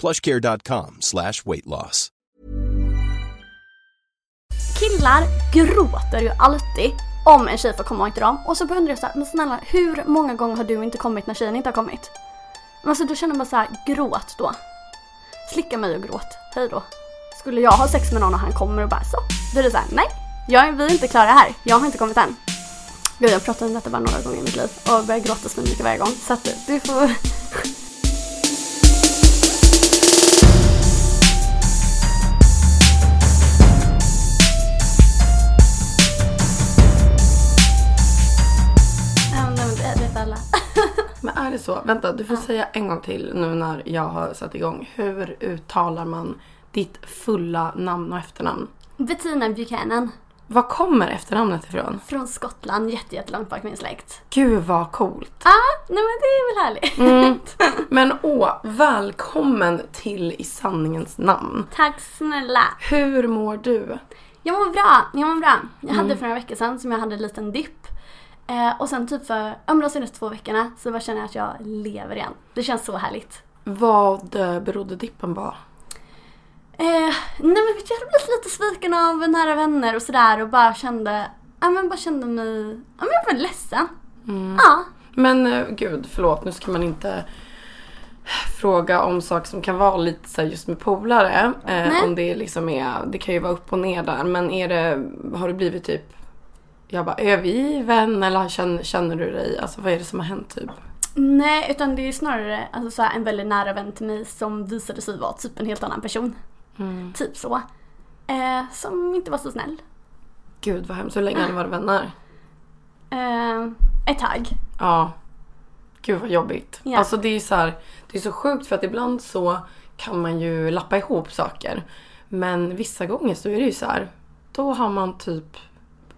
plushcare.com slash weight loss. Killar gråter ju alltid om en tjej får komma till dem. Och så undrar jag så här, men snälla hur många gånger har du inte kommit när tjejen inte har kommit? Men alltså då känner man så här, gråt då. Slicka mig och gråt, hej då. Skulle jag ha sex med någon och han kommer och bara så. Då är det så här, nej. Jag, vi är inte klara här, jag har inte kommit än. Gud jag har pratat om detta bara några gånger i mitt liv och börjar gråta så mycket varje gång. Så att du får är det så? Vänta, du får säga en gång till nu när jag har satt igång. Hur uttalar man ditt fulla namn och efternamn? Bettina Buchanan. Var kommer efternamnet ifrån? Från Skottland, jätte, jättelångt bak min släkt. Gud vad coolt. Ja, ah, nej men det är väl härligt. Mm. Men åh, välkommen till I sanningens namn. Tack snälla. Hur mår du? Jag mår bra, jag mår bra. Jag hade för några veckor sedan som jag hade en liten dipp. Eh, och sen typ för ja, de senaste två veckorna så bara känner jag att jag lever igen. Det känns så härligt. Vad eh, berodde dippen på? Eh, nej men vet jag hade blivit lite sviken av nära vänner och sådär och bara kände, ja men bara kände mig, ja men jag var ledsen. Ja. Men eh, gud, förlåt, nu ska man inte fråga om saker som kan vara lite så just med polare. Eh, om det liksom är, det kan ju vara upp och ner där. Men är det, har det blivit typ, jag bara, är vi vän eller känner, känner du dig, alltså vad är det som har hänt typ? Nej, utan det är snarare alltså, så här, en väldigt nära vän till mig som visade sig vara typ en helt annan person. Typ så. Eh, som inte var så snäll. Gud vad hemskt, hur länge har ni varit vänner? Eh, ett tag. Ja. Gud vad jobbigt. Ja. Alltså det är så här, det är så sjukt för att ibland så kan man ju lappa ihop saker. Men vissa gånger så är det ju så här, då har man typ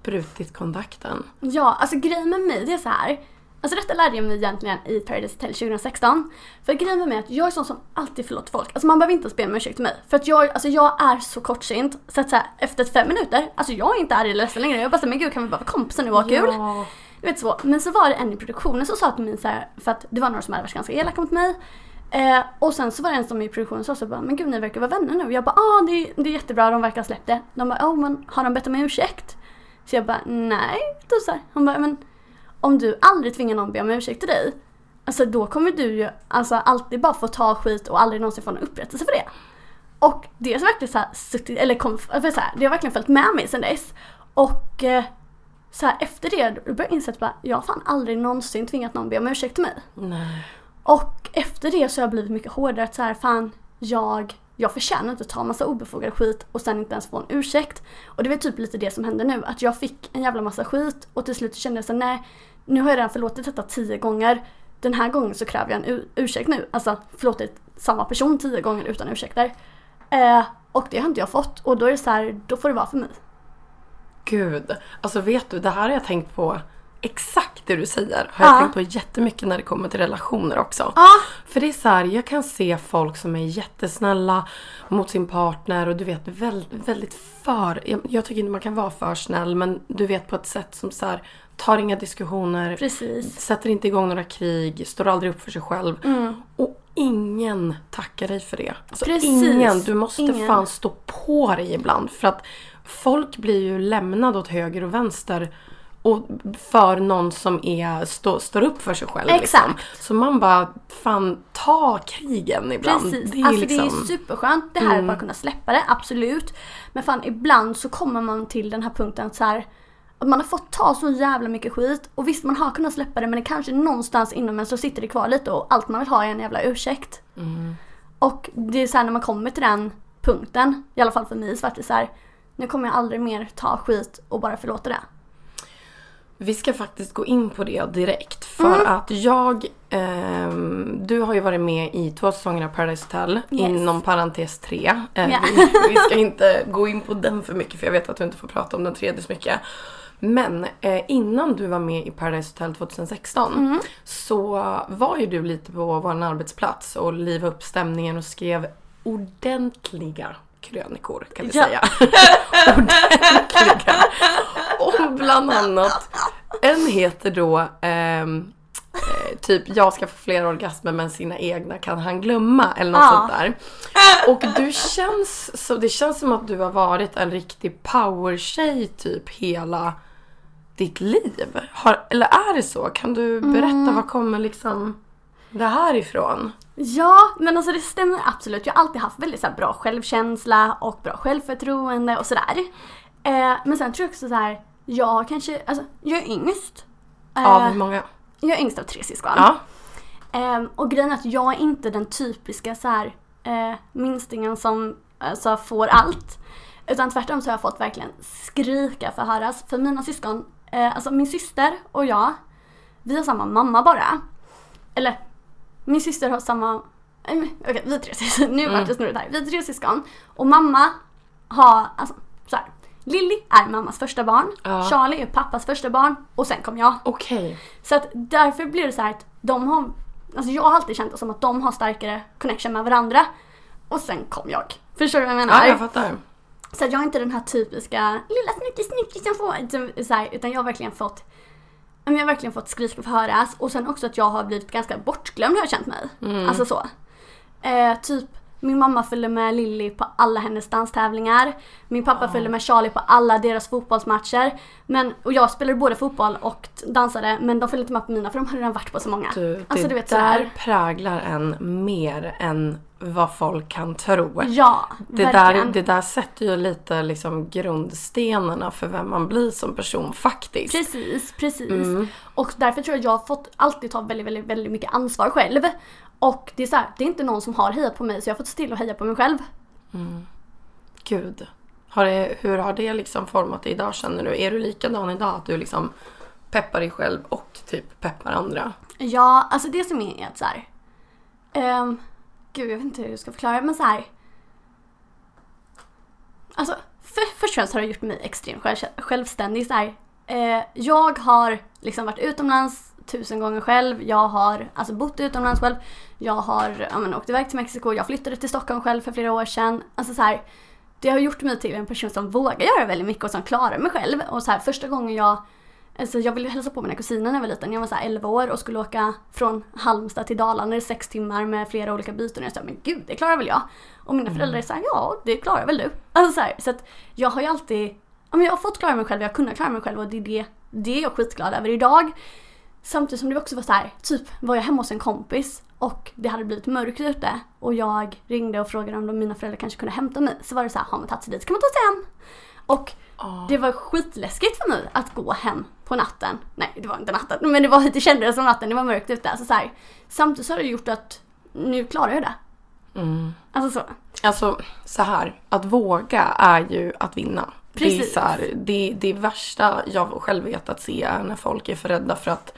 brutit kontakten. Ja, alltså grejen med mig det är så här. Alltså detta lärde jag mig egentligen i Paradise Hotel 2016. För grejen med mig är att jag är sån som alltid förlåter folk. Alltså man behöver inte ens be om ursäkt till mig. För att jag, alltså jag är så kortsynt. Så att så här, efter fem minuter, alltså jag är inte arg eller ledsen längre. Jag bara såhär, men gud kan vi bara vara kompisar nu och ha kul? Ja. Du vet så. Men så var det en i produktionen som sa till mig så här, för att det var några som hade varit ganska elaka mot mig. Eh, och sen så var det en som i produktionen sa så bara, men gud ni verkar vara vänner nu. Jag bara, ah det, är- det är jättebra, de verkar ha släppt det. De bara, oh men har de bett om ursäkt? Så jag bara, nej. Då så här. Hon bara, men om du aldrig tvingar någon be om ursäkt till dig, alltså då kommer du ju alltså, alltid bara få ta skit och aldrig någonsin få någon upprättelse för det. Och det har verkligen så här, suttit, eller kom, alltså så här, det har verkligen följt med mig sedan dess. Och eh, så här, efter det då började jag inse att jag har fan aldrig någonsin tvingat någon be om ursäkt till mig. Nej. Och efter det så har jag blivit mycket hårdare att så här, fan jag, jag förtjänar inte att ta massa obefogad skit och sen inte ens få en ursäkt. Och det var typ lite det som hände nu, att jag fick en jävla massa skit och till slut kände jag såhär nej nu har jag redan förlåtit detta tio gånger. Den här gången så kräver jag en ursäkt nu. Alltså förlåtit samma person tio gånger utan ursäkter. Eh, och det har inte jag fått och då är det så här, då får det vara för mig. Gud, alltså vet du, det här har jag tänkt på exakt det du säger. Har jag Ja. tänkt på jättemycket när det kommer till relationer också. Ja. För det är så här, jag kan se folk som är jättesnälla mot sin partner och du vet väldigt, väldigt för, jag, jag tycker inte man kan vara för snäll men du vet på ett sätt som så här, tar inga diskussioner, Precis. sätter inte igång några krig, står aldrig upp för sig själv. Och ingen tackar dig för det. Alltså Precis. ingen, du måste Ingen. fan stå på dig ibland för att folk blir ju lämnade åt höger och vänster Och för någon som är, stå, står upp för sig själv. Liksom. Exakt. Så man bara, fan ta krigen ibland. Precis, Det är alltså liksom, det är superskönt det här att bara kunna släppa det, absolut. Men fan ibland så kommer man till den här punkten att så här, att man har fått ta så jävla mycket skit och visst man har kunnat släppa det men det kanske någonstans inom en så sitter det kvar lite och allt man vill ha är en jävla ursäkt. Och det är så här när man kommer till den punkten, i alla fall för mig så vart det så här, nu kommer jag aldrig mer ta skit och bara förlåta det. Vi ska faktiskt gå in på det direkt. För Mm. att jag, ehm, du har ju varit med i två säsonger av Paradise Hotel. Yes. Inom parentes tre. Eh, Ja. vi, vi ska inte gå in på den för mycket för jag vet att du inte får prata om den tredje så mycket. Men eh, innan du var med i Paradise Hotel 2016 Mm. så var ju du lite på vår arbetsplats och livade upp stämningen och skrev ordentliga krönikor kan vi Ja. säga. ordentliga. Om bland annat, en heter då ehm, eh, typ jag ska få fler orgasmer men sina egna kan han glömma eller något Ja. sånt där. Och du känns, så det känns som att du har varit en riktig powertjej typ hela ditt liv. Har, eller är det så? Kan du berätta Mm. var kommer liksom det här ifrån? Ja, men alltså det stämmer absolut. Jag har alltid haft väldigt så bra självkänsla och bra självförtroende och sådär. Eh, men sen tror jag också så här, jag kanske, alltså jag är yngst. Eh, Av hur många? jag är yngst av tre syskon. Ja. Eh, och grejen är att jag är inte den typiska så här, eh, minstingen som alltså, får allt. Utan tvärtom så har jag fått verkligen skrika för att höras. För mina syskon, eh, alltså min syster och jag, vi har samma mamma bara. Eller, min syster har samma... Okej, vi är tre syskon. Nu vart det snurrigt här. Vi är tre syskon. Och mamma har, alltså så här. Lilly är mammas första barn. Ja. Charlie är pappas första barn. Och sen kom jag. Okej. Så att därför blir det så här att de har, alltså jag har alltid känt det som att de har starkare connection med varandra. Och sen kom jag. Förstår du vad jag menar? Ja, jag fattar. Så att jag är inte den här typiska lilla snuttis som får, utan, jag har verkligen fått jag har verkligen fått skrika och höras och sen också att jag har blivit ganska bortglömd har jag känt mig. Alltså så. Eh, typ min mamma följde med Lilly på alla hennes danstävlingar. Min pappa följde med Charlie på alla deras fotbollsmatcher. Men, och jag spelade både fotboll och dansade men de följde inte med på mina för de hade redan varit på så många. Du, det alltså du vet där sådär. präglar en mer än vad folk kan tro. Ja, Det verkligen. där, det där sätter ju lite liksom grundstenarna för vem man blir som person faktiskt. Precis, precis. Mm. Och därför tror jag att jag har fått alltid ta väldigt, väldigt, väldigt mycket ansvar själv. Och det är så här, det är inte någon som har hejat på mig så jag har fått se till att heja på mig själv. Gud. Har det, hur har det liksom format dig idag känner du? Är du likadan idag? Att du liksom peppar dig själv och typ peppar andra? Ja, alltså det som är att så här. ehm, gud, jag vet inte hur jag ska förklara men så här. Alltså, för, först och främst har det gjort mig extremt själv, självständig. Så här. Eh, jag har liksom varit utomlands tusen gånger själv. Jag har alltså bott utomlands själv. Jag har ja, men, åkt iväg till Mexiko. Jag flyttade till Stockholm själv för flera år sedan. Alltså så här, det har gjort mig till en person som vågar göra väldigt mycket och som klarar mig själv. Och så här, första gången jag Alltså jag ville hälsa på mina kusiner när jag var liten. Jag var så här 11 år och skulle åka från Halmstad till Dalarna i sex timmar med flera olika byten. Och jag sa men gud det klarar väl jag. Och mina föräldrar är såhär ja det klarar väl du. Alltså så, här, så att jag har ju alltid, ja, men jag har fått klara mig själv, jag har kunnat klara mig själv och det är det, det är jag skitglad över idag. Samtidigt som det också var så här, typ var jag hemma hos en kompis och det hade blivit mörkt ute och jag ringde och frågade om de, mina föräldrar kanske kunde hämta mig. Så var det så här, har man tagit sig dit kan man ta sig hem. Och det var skitläskigt för mig att gå hem på natten. Nej, det var inte natten, men det, var, det kändes som natten, det var mörkt ute. Alltså så här, samtidigt så har det gjort att nu klarar jag det. Alltså så. Alltså så här, att våga är ju att vinna. Det är, Precis. så här, det, det värsta jag själv vet att se är när folk är för rädda för att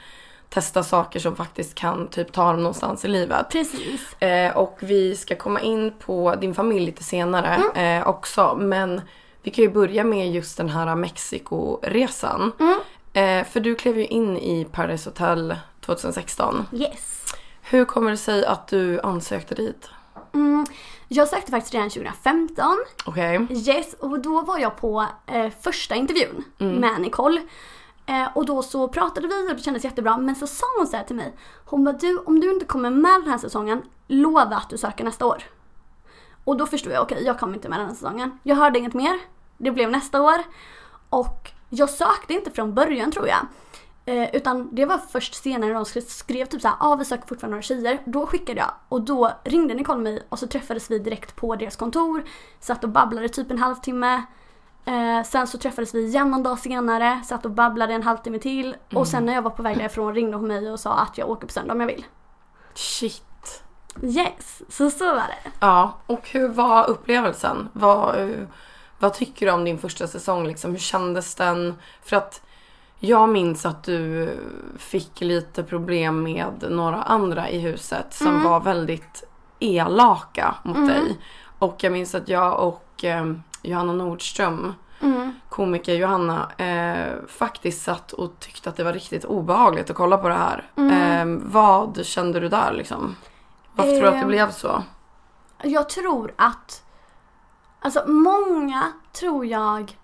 testa saker som faktiskt kan typ ta dem någonstans i livet. Precis. Eh, och vi ska komma in på din familj lite senare eh, också. Men vi kan ju börja med just den här Mexikoresan. Eh, för du klev ju in i Paradise Hotel 2016. Yes. Hur kommer det sig att du ansökte dit? Mm, jag sökte faktiskt redan 2015. Okej. Yes, och då var jag på eh, första intervjun med Nicole. Eh, och då så pratade vi och det kändes jättebra. Men så sa hon så här till mig. Hon bara du, om du inte kommer med den här säsongen, lova att du söker nästa år. Och då förstod jag, okej jag kommer inte med den här säsongen. Jag hörde inget mer. Det blev nästa år. Och jag sökte inte från början tror jag. Eh, utan det var först senare när de skrev, skrev typ såhär, ja ah, vi söker fortfarande några tjejer. Då skickade jag och då ringde Nicole mig och så träffades vi direkt på deras kontor. Satt och babblade typ en halvtimme. Eh, sen så träffades vi igen någon dag senare, satt och babblade en halvtimme till. Mm. Och sen när jag var på väg därifrån ringde hon mig och sa att jag åker på söndag om jag vill. Shit. Yes, så så var det. Ja, och hur var upplevelsen? Vad, vad tycker du om din första säsong? Liksom? Hur kändes den? För att jag minns att du fick lite problem med några andra i huset som Mm. var väldigt elaka mot dig. Och jag minns att jag och eh, Johanna Nordström, Mm. komiker Johanna, eh, faktiskt satt och tyckte att det var riktigt obehagligt att kolla på det här. Mm. Eh, vad kände du där liksom? Varför tror du att det Ehm, blev så? Jag tror att, alltså många tror jag,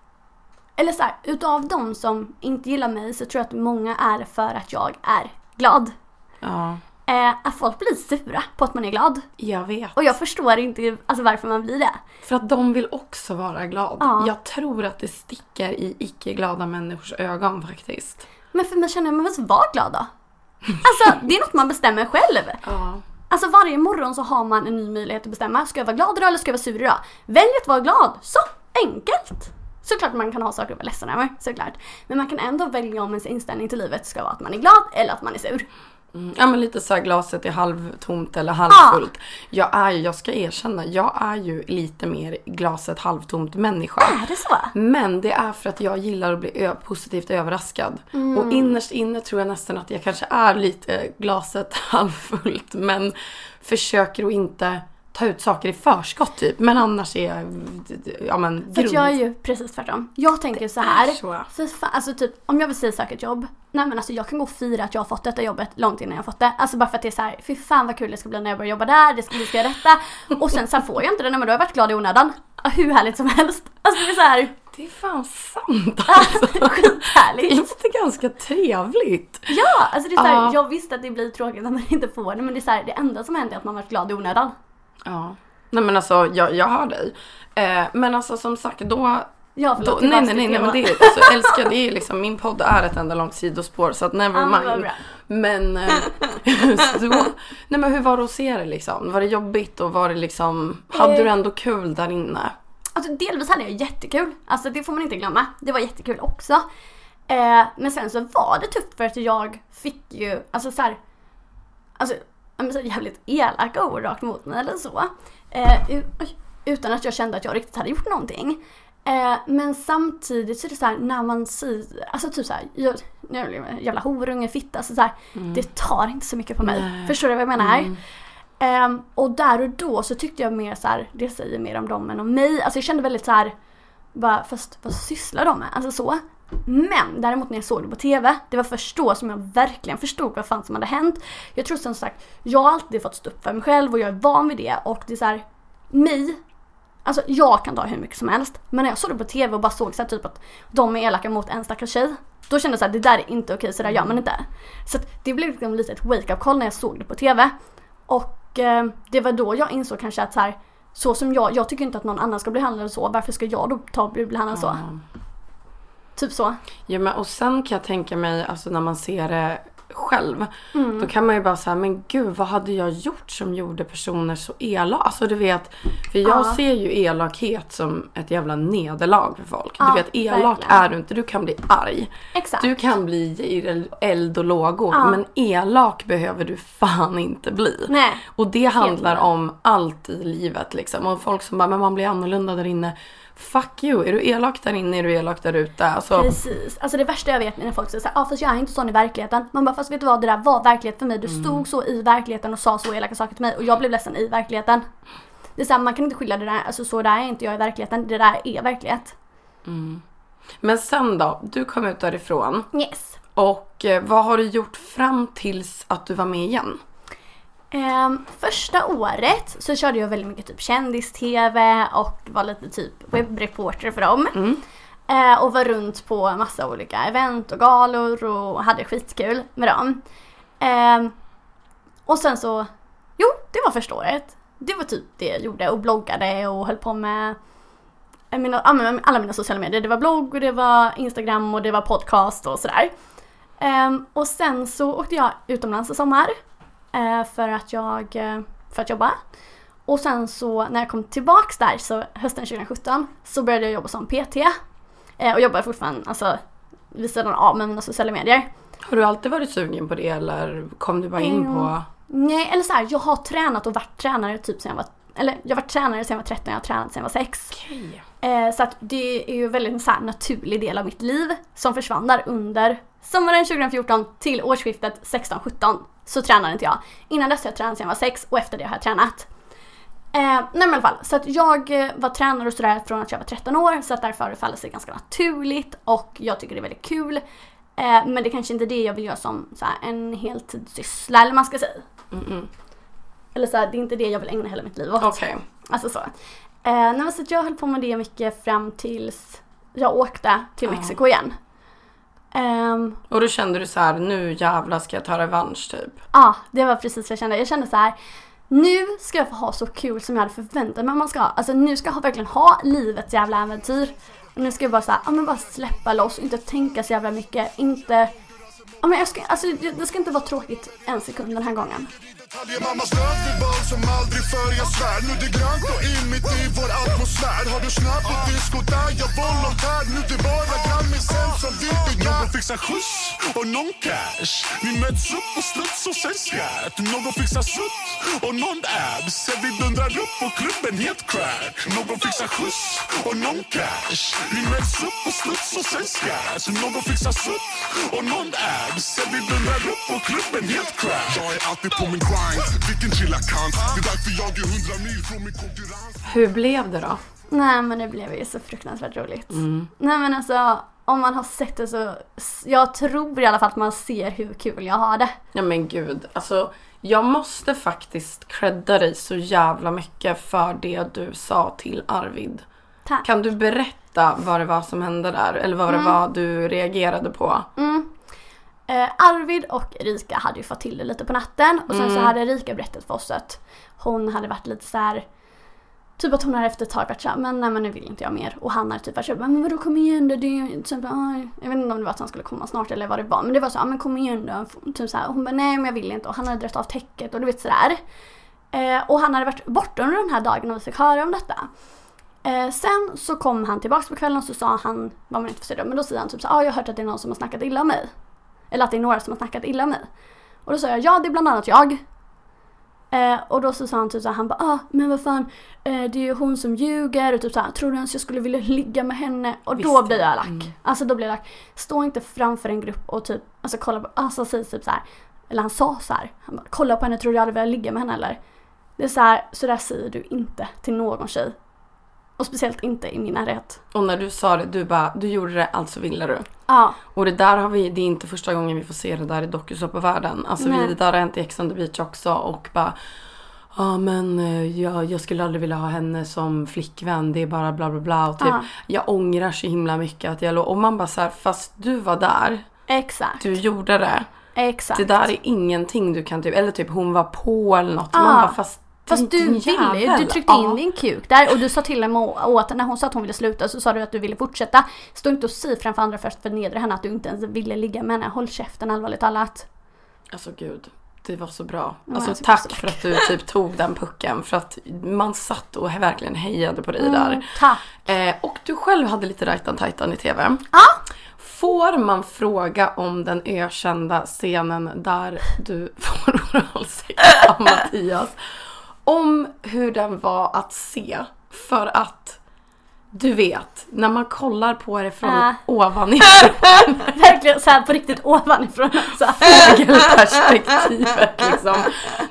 eller så här, utav de som inte gillar mig så tror jag att många är för att jag är glad. Ja, Eh, att folk blir sura på att man är glad. jag vet. Och jag förstår inte alltså, varför man blir det. För att de vill också vara glad. Ja. Jag tror att det sticker i icke-glada människors ögon faktiskt. Men för mig känner jag, men vad var glad då? Alltså det är något man bestämmer själv. Ja. Alltså varje morgon så har man en ny möjlighet att bestämma. Ska jag vara glad idag eller ska jag vara sur idag? Välj att vara glad. Så enkelt! Såklart man kan ha saker att vara ledsen över, såklart. Men man kan ändå välja om ens inställning till livet ska vara att man är glad eller att man är sur. Mm, ja men lite så här glaset är halvtomt eller halvfullt. Jag är ju, jag ska erkänna, jag är ju lite mer glaset halvtomt människa. Är det så? Men det är för att jag gillar att bli positivt överraskad. Mm. Och innerst inne tror jag nästan att jag kanske är lite glaset halvfullt. Men försöker att inte ta ut saker i förskott typ. Men annars är jag, ja men För att jag är ju precis tvärtom. Jag tänker så här. så. För fan, alltså typ om jag vill säga söka ett jobb. Nej men alltså jag kan gå och fira att jag har fått detta jobbet långt innan jag har fått det. Alltså bara för att det är så här, fy fan vad kul det ska bli när jag börjar jobba där, det ska, vi ska göra detta. Och sen, sen får jag inte det, nej men då har jag varit glad i onödan. Hur härligt som helst. Alltså det är så här, Det är fan sant alltså. Det skithärligt. låter ganska trevligt. Ja, alltså det är så här, Ja. jag visste att det blir tråkigt när man inte får det men det är så här, det enda som händer är att man varit glad i onödan. Ja. Nej men alltså jag, jag hör dig. Eh, men alltså som sagt då Ja förlåt, Då, nej, nej, nej, nej, men det är, alltså, älskar, det är liksom, min podd är ett enda långt sidospår så att never mind. Men, eh, så, nej men hur var det att se det liksom? Var det jobbigt och var det liksom, hade Eh. du ändå kul där inne? Alltså delvis hade jag jättekul. Alltså det får man inte glömma. Det var jättekul också. Eh, men sen så var det tufft för att jag fick ju, alltså så här, alltså så jävligt elaka ord rakt mot mig eller så. Eh, utan att jag kände att jag riktigt hade gjort någonting. Eh, men samtidigt så är det så här när man säger, alltså typ såhär, jävla horunge, fitta, alltså så här, det tar inte så mycket på mig. Nej. Förstår du vad jag menar? Ehm, och där och då så tyckte jag mer så här, det säger mer om dem än om mig. Alltså jag kände väldigt så här, bara, fast vad sysslar de med? Alltså så. Men däremot när jag såg det på TV, det var först då som jag verkligen förstod vad fan som hade hänt. Jag tror som sagt, jag har alltid fått stå upp för mig själv och jag är van vid det och det är såhär, mig, alltså jag kan ta hur mycket som helst. Men när jag såg det på TV och bara såg så här, typ att de är elaka mot en stackars tjej. Då kände jag såhär, det där är inte okej, så där gör man inte. Så att det blev liksom lite ett wake-up call när jag såg det på TV. Och eh, det var då jag insåg kanske att så här, så som jag, jag tycker inte att någon annan ska bli behandlad så, varför ska jag då ta och bli behandlad så? Typ så. Ja, men, och sen kan jag tänka mig, alltså när man ser det själv. Mm. Då kan man ju bara säga, men gud vad hade jag gjort som gjorde personer så elaka? Alltså du vet, för jag Ja. ser ju elakhet som ett jävla nederlag för folk. Ja, du vet, elak verkligen. är du inte, du kan bli arg. Exakt. Du kan bli eld och lågor, Ja. men elak behöver du fan inte bli. Nej. Och det handlar om allt i livet liksom. Och folk som bara, men man blir annorlunda där inne. Fuck you, är du elak där inne är du elak där ute. Alltså, Precis. Alltså det värsta jag vet är när folk säger såhär, ah, fast jag är inte sån i verkligheten. Man bara, fast vet du vad, det där var verklighet för mig. Du Mm. stod så i verkligheten och sa så elaka saker till mig och jag blev ledsen i verkligheten. Det är såhär, man kan inte skylla det där, alltså så där är inte jag i verkligheten. Det där är verklighet. Men sen då, du kom ut därifrån. Yes. Och eh, vad har du gjort fram tills att du var med igen? Ehm, första året så körde jag väldigt mycket typ kändis-tv och var lite typ webbreporter för dem. Eh, och var runt på massa olika event och galor och hade skitkul med dem. Ehm, och sen så, jo det var första året. Det var typ det jag gjorde och bloggade och höll på med eh, mina, alla mina sociala medier. Det var blogg och det var Instagram och det var podcast och sådär. Um, och sen så åkte jag utomlands i sommar uh, för att jag, uh, för att jobba. Och sen så när jag kom tillbaks där så hösten 2017 så började jag jobba som PT. Uh, och jobbar fortfarande alltså vid sidan av med mina sociala medier. Har du alltid varit sugen på det eller kom du bara in mm. på? Nej, eller så här, jag har tränat och varit tränare typ sen jag var eller jag var tränare sen jag var 13, jag har tränat sen jag var 6. Okay. Eh, så att det är ju väldigt en så naturlig del av mitt liv som försvann där under sommaren 2014 till årsskiftet 16-17 så tränade inte jag. Innan dess har jag tränat sen jag var 6 och efter det har jag tränat. Eh, nej men i alla fall, så att jag eh, var tränare och sådär från att jag var 13 år så att därför faller sig ganska naturligt och jag tycker det är väldigt kul. Eh, men det är kanske inte är det jag vill göra som så här, en heltidssyssla eller man ska säga. Mm -mm. Eller så här, det är inte det jag vill ägna hela mitt liv åt. Okay. Alltså så. Eh, nej, så jag höll på med det mycket fram tills jag åkte till Mexiko igen. Um, och då kände du så här, nu jävlar ska jag ta revansch typ? Ja, ah, det var precis vad jag kände. Jag kände så här, nu ska jag få ha så kul som jag hade förväntat mig man ska ha. Alltså nu ska jag verkligen ha livets jävla äventyr. Och nu ska jag bara så här, ja men bara släppa loss inte tänka så jävla mycket. Inte, ja men jag ska, alltså det ska inte vara tråkigt en sekund den här gången. Hade mammas löfbal som aldrig förr, jag svär Nu det grönt och in mitt i vår atmosfär. Har du snö på disco där? Jag volontär Nu det bara grammisen som vill bygga Någon fixar skjuts och någon cash. Vi möts upp och struts och sen skratt. Någon fixar sutt och någon abs. Sen vi dundrar upp och klubben helt crack. Någon fixar skjuts och någon cash. Vi möts upp och struts och sen skratt. Någon fixar sutt och någon abs. Sen vi dundrar upp och klubben helt crack. Jag är alltid på min grind mind Vilken chilla kant Det är därför jag är hundra mil från min konkurrens Hur blev det då? Nej men det blev ju så fruktansvärt roligt. Mm. Nej men alltså om man har sett det så, jag tror i alla fall att man ser hur kul jag har det. Ja men gud, alltså jag måste faktiskt credda dig så jävla mycket för det du sa till Arvid. Tack. Kan du berätta vad det var som hände där? Eller vad mm. det var du reagerade på? Mm. Eh, Arvid och Erika hade ju fått till det lite på natten och sen mm. så hade Erika berättat för oss att hon hade varit lite så här, Typ att hon hade efter ett tag varit såhär, men nej men nu vill inte jag mer. Och han hade typ varit såhär, men vadå kom igen då. Det är typ, jag vet inte om det var att han skulle komma snart eller vad det var. Men det var så, men kom igen då. Typ så här, och hon bara, nej men jag vill inte. Och han hade dragit av täcket och du vet sådär. Eh, och han hade varit borta under den här dagen och vi fick höra om detta. Eh, sen så kom han tillbaks på kvällen och så sa han, vad man inte får säga då, men då säger han typ så ah, jag har hört att det är någon som har snackat illa om mig. Eller att det är några som har snackat illa om mig. Och då sa jag ja det är bland annat jag. Eh, och då så sa han typ såhär, han bara ah men vad fan eh, det är ju hon som ljuger och typ såhär, tror du ens jag skulle vilja ligga med henne? Och Visst, då blir jag lack. Mm. Alltså då blir jag lack. Stå inte framför en grupp och typ, alltså kolla på, alltså säg typ såhär, eller han sa så här, han bara kolla på henne, tror du jag hade velat ligga med henne eller? Det är såhär, sådär säger du inte till någon tjej. Och speciellt inte i min närhet. Och när du sa det, du bara, du gjorde det, alltså ville du. Ja. Och det där har vi, det är inte första gången vi får se det där i dokusåpavärlden. Alltså vi, det där har hänt i Ex on the beach också och bara Ja men eh, jag, jag skulle aldrig vilja ha henne som flickvän. Det är bara bla bla bla. Och typ, ja. Jag ångrar så himla mycket att jag Och man bara såhär, fast du var där. Exakt. Du gjorde det. Exakt. Det där är ingenting du kan typ, eller typ hon var på eller något. Ja. Man bara, fast Fast du ville ju, du tryckte in din kuk där och du sa till henne åt när hon sa att hon ville sluta så sa du att du ville fortsätta. Stå inte och säg framför andra först för att nedra henne att du inte ens ville ligga med henne. Håll käften allvarligt talat. Alltså gud. Det var så bra. Alltså tack för att du typ tog den pucken. För att man satt och verkligen hejade på dig mm, där. Tack. Eh, och du själv hade lite Rajtan Tajtan i TV. Ja. Får man fråga om den ökända scenen där du får oralsex av Mattias? Om hur den var att se. För att du vet, när man kollar på det från äh. ovanifrån. Verkligen såhär på riktigt ovanifrån också. Fågelperspektivet liksom.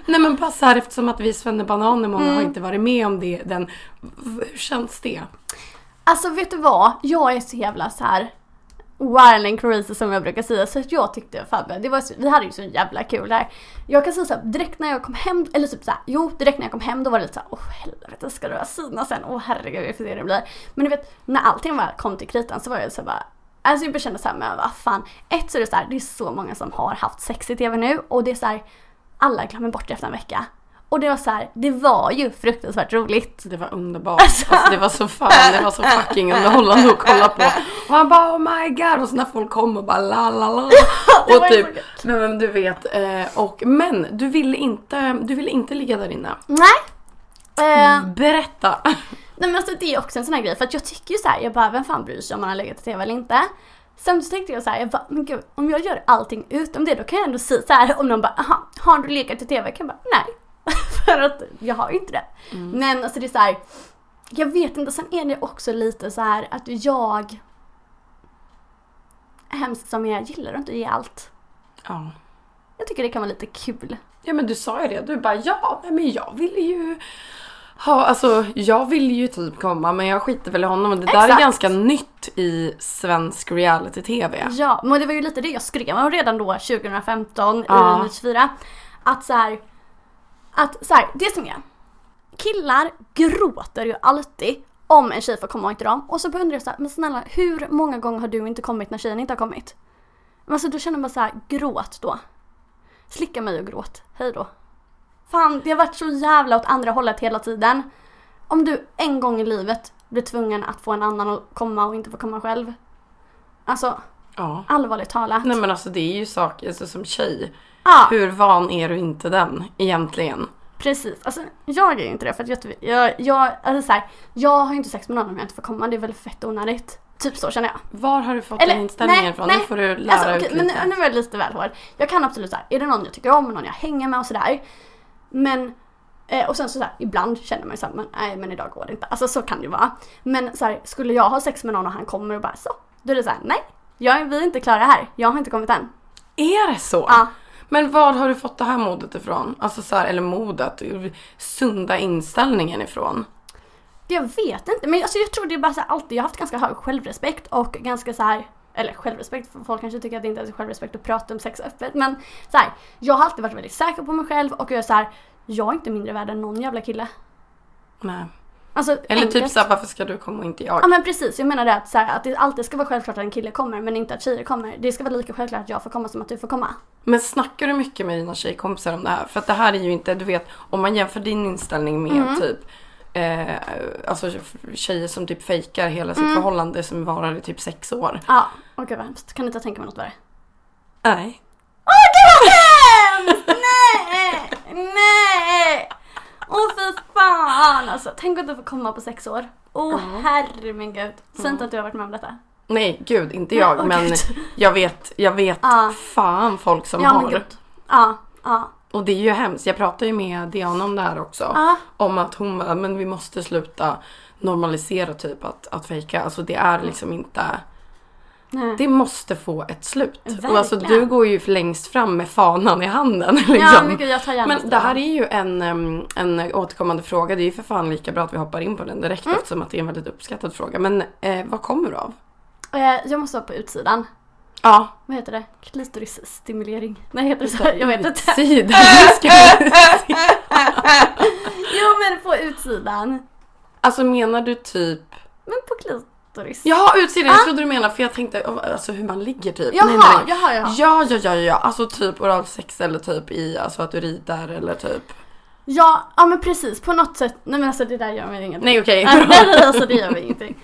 Nej men passa här eftersom att vi svennebananer, många mm. har inte varit med om det. Den, hur känns det? Alltså vet du vad? Jag är så jävla så här wild and crazy som jag brukar säga. Så att jag tyckte Fabbe, det var, vi hade ju så jävla kul där. Jag kan säga såhär, direkt när jag kom hem, eller typ såhär, jo direkt när jag kom hem då var det lite såhär, åh helvete ska du ha Sina sen? Åh herregud vi får se hur det blir. Men du vet, när allting var, kom till kritan så var jag så bara, Alltså jag kände såhär, men vad fan. Ett så är det såhär, det är så många som har haft sex i TV nu och det är såhär, alla glömmer bort det efter en vecka. Och det var så här, det var ju fruktansvärt roligt. Det var underbart. Alltså, det var så fan, det var så fucking underhållande att kolla på. Och han bara oh my god och så när folk kom och bara la la la. Och typ, men, men du vet, eh, och men du ville inte, du ville inte ligga där inne. Nej. Eh, Berätta. Nej men alltså det är också en sån här grej för att jag tycker ju så här, jag bara vem fan bryr sig om man har legat i tv eller inte. Sen så tänkte jag så här, jag bara, men gud om jag gör allting utom det då kan jag ändå säga så här om någon bara, aha, har du legat i tv? Kan jag bara, nej. för att jag har ju inte det. Men alltså det är så här, jag vet inte, sen är det också lite så här att jag hemskt som jag gillar att inte ge allt. Ja. Jag tycker det kan vara lite kul. Ja men du sa ju det, du bara ja, men jag ville ju ha, alltså jag ville ju typ komma men jag skiter väl i honom och det där är Exakt. ganska nytt i svensk reality-tv. Ja, men det var ju lite det jag skrev om redan då 2015 Ja. i 94. Att så här, att så här, det som är. Killar gråter ju alltid om en tjej får komma till dem. Och så undrar jag så här, men snälla hur många gånger har du inte kommit när tjejen inte har kommit? Men alltså då känner man så här, gråt då. Slicka mig och gråt, hej då. Fan, det har varit så jävla åt andra hållet hela tiden. Om du en gång i livet blir tvungen att få en annan att komma och inte få komma själv. Alltså, Ja. allvarligt talat. Nej men alltså det är ju saker, alltså, som tjej. Ja, Hur van är du inte den egentligen? precis. Alltså, jag är ju inte det för att jag, jag, jag, alltså, så här, jag har ju inte sex med någon om jag inte får komma. Det är väl fett onödigt. Typ så känner jag. Var har du fått den inställningen ifrån? Nu får du lära alltså, ut okej, lite. men nu, nu var jag lite väl hård. Jag kan absolut så här, är det någon jag tycker om, någon jag hänger med och sådär. Men, eh, och sen så, så här, ibland känner man ju såhär, men nej men idag går det inte. Alltså så kan det ju vara. Men så här, skulle jag ha sex med någon och han kommer och bara så. Då är det såhär, nej. Jag, är- vi är inte klara här. Jag har inte kommit än. Är det så? Ja. Men var har du fått det här modet ifrån? Alltså så här, eller modet, sunda inställningen ifrån? Jag vet inte, men alltså jag tror det är bara så här, alltid, jag har haft ganska hög självrespekt och ganska så här eller självrespekt, folk kanske tycker att det inte är självrespekt att prata om sex öppet men så här, jag har alltid varit väldigt säker på mig själv och jag är så här, jag är inte mindre värd än någon jävla kille. Nej. Alltså, Eller enkelt. typ såhär, varför ska du komma och inte jag? Ja men precis, jag menar det att, så här, att det alltid ska vara självklart att en kille kommer men inte att tjejer kommer. Det ska vara lika självklart att jag får komma som att du får komma. Men snackar du mycket med dina tjejkompisar om det här? För att det här är ju inte, du vet, om man jämför din inställning med Mm. typ Eh, alltså tjejer som typ fejkar hela Mm. sitt förhållande som varar i typ sex år. Ja, åh gud vad hemskt. Kan inte jag tänka mig något värre? Nej. Åh gud vad hemskt! Nej! Nej! Åh fy fan alltså. Tänk att du får komma på sex år. Åh herre min gud. Säg inte att du har varit med om detta. Nej, gud, inte Nej, jag. åh, men gud. jag vet, jag vet Ja. fan folk som Ja har. Ja, ja. Och det är ju hemskt. Jag pratade ju med Diana om det här också. Ja. Om att hon men vi måste sluta normalisera typ att, att fejka. Alltså det är liksom inte... Nej. Det måste få ett slut. Och Verkligen. alltså du går ju längst fram med fanan i handen. Liksom. Ja men gud jag tar Men det här är ju en, en återkommande fråga. Det är ju för fan lika bra att vi hoppar in på den direkt Mm. eftersom att det är en väldigt uppskattad fråga. Men eh, vad kommer du av? Eh, Jag måste vara på utsidan. Ja, Vad heter det? Klitorisstimulering? Nej heter det så? Jag vet inte. sidan. Jo men på utsidan. Alltså menar du typ Men på klitoris. Jaha, utsidan. Jag Ah. trodde du menade för jag tänkte alltså hur man ligger typ. Jaha, Nej, nej, jaha, jaha. Ja, ja, ja, ja. Alltså typ oralsex eller typ i, alltså att du ritar eller typ. Ja, ja men precis på något sätt. Nej men alltså det där gör mig ingenting. Nej okej. Nej, nej, nej, alltså det gör mig ingenting.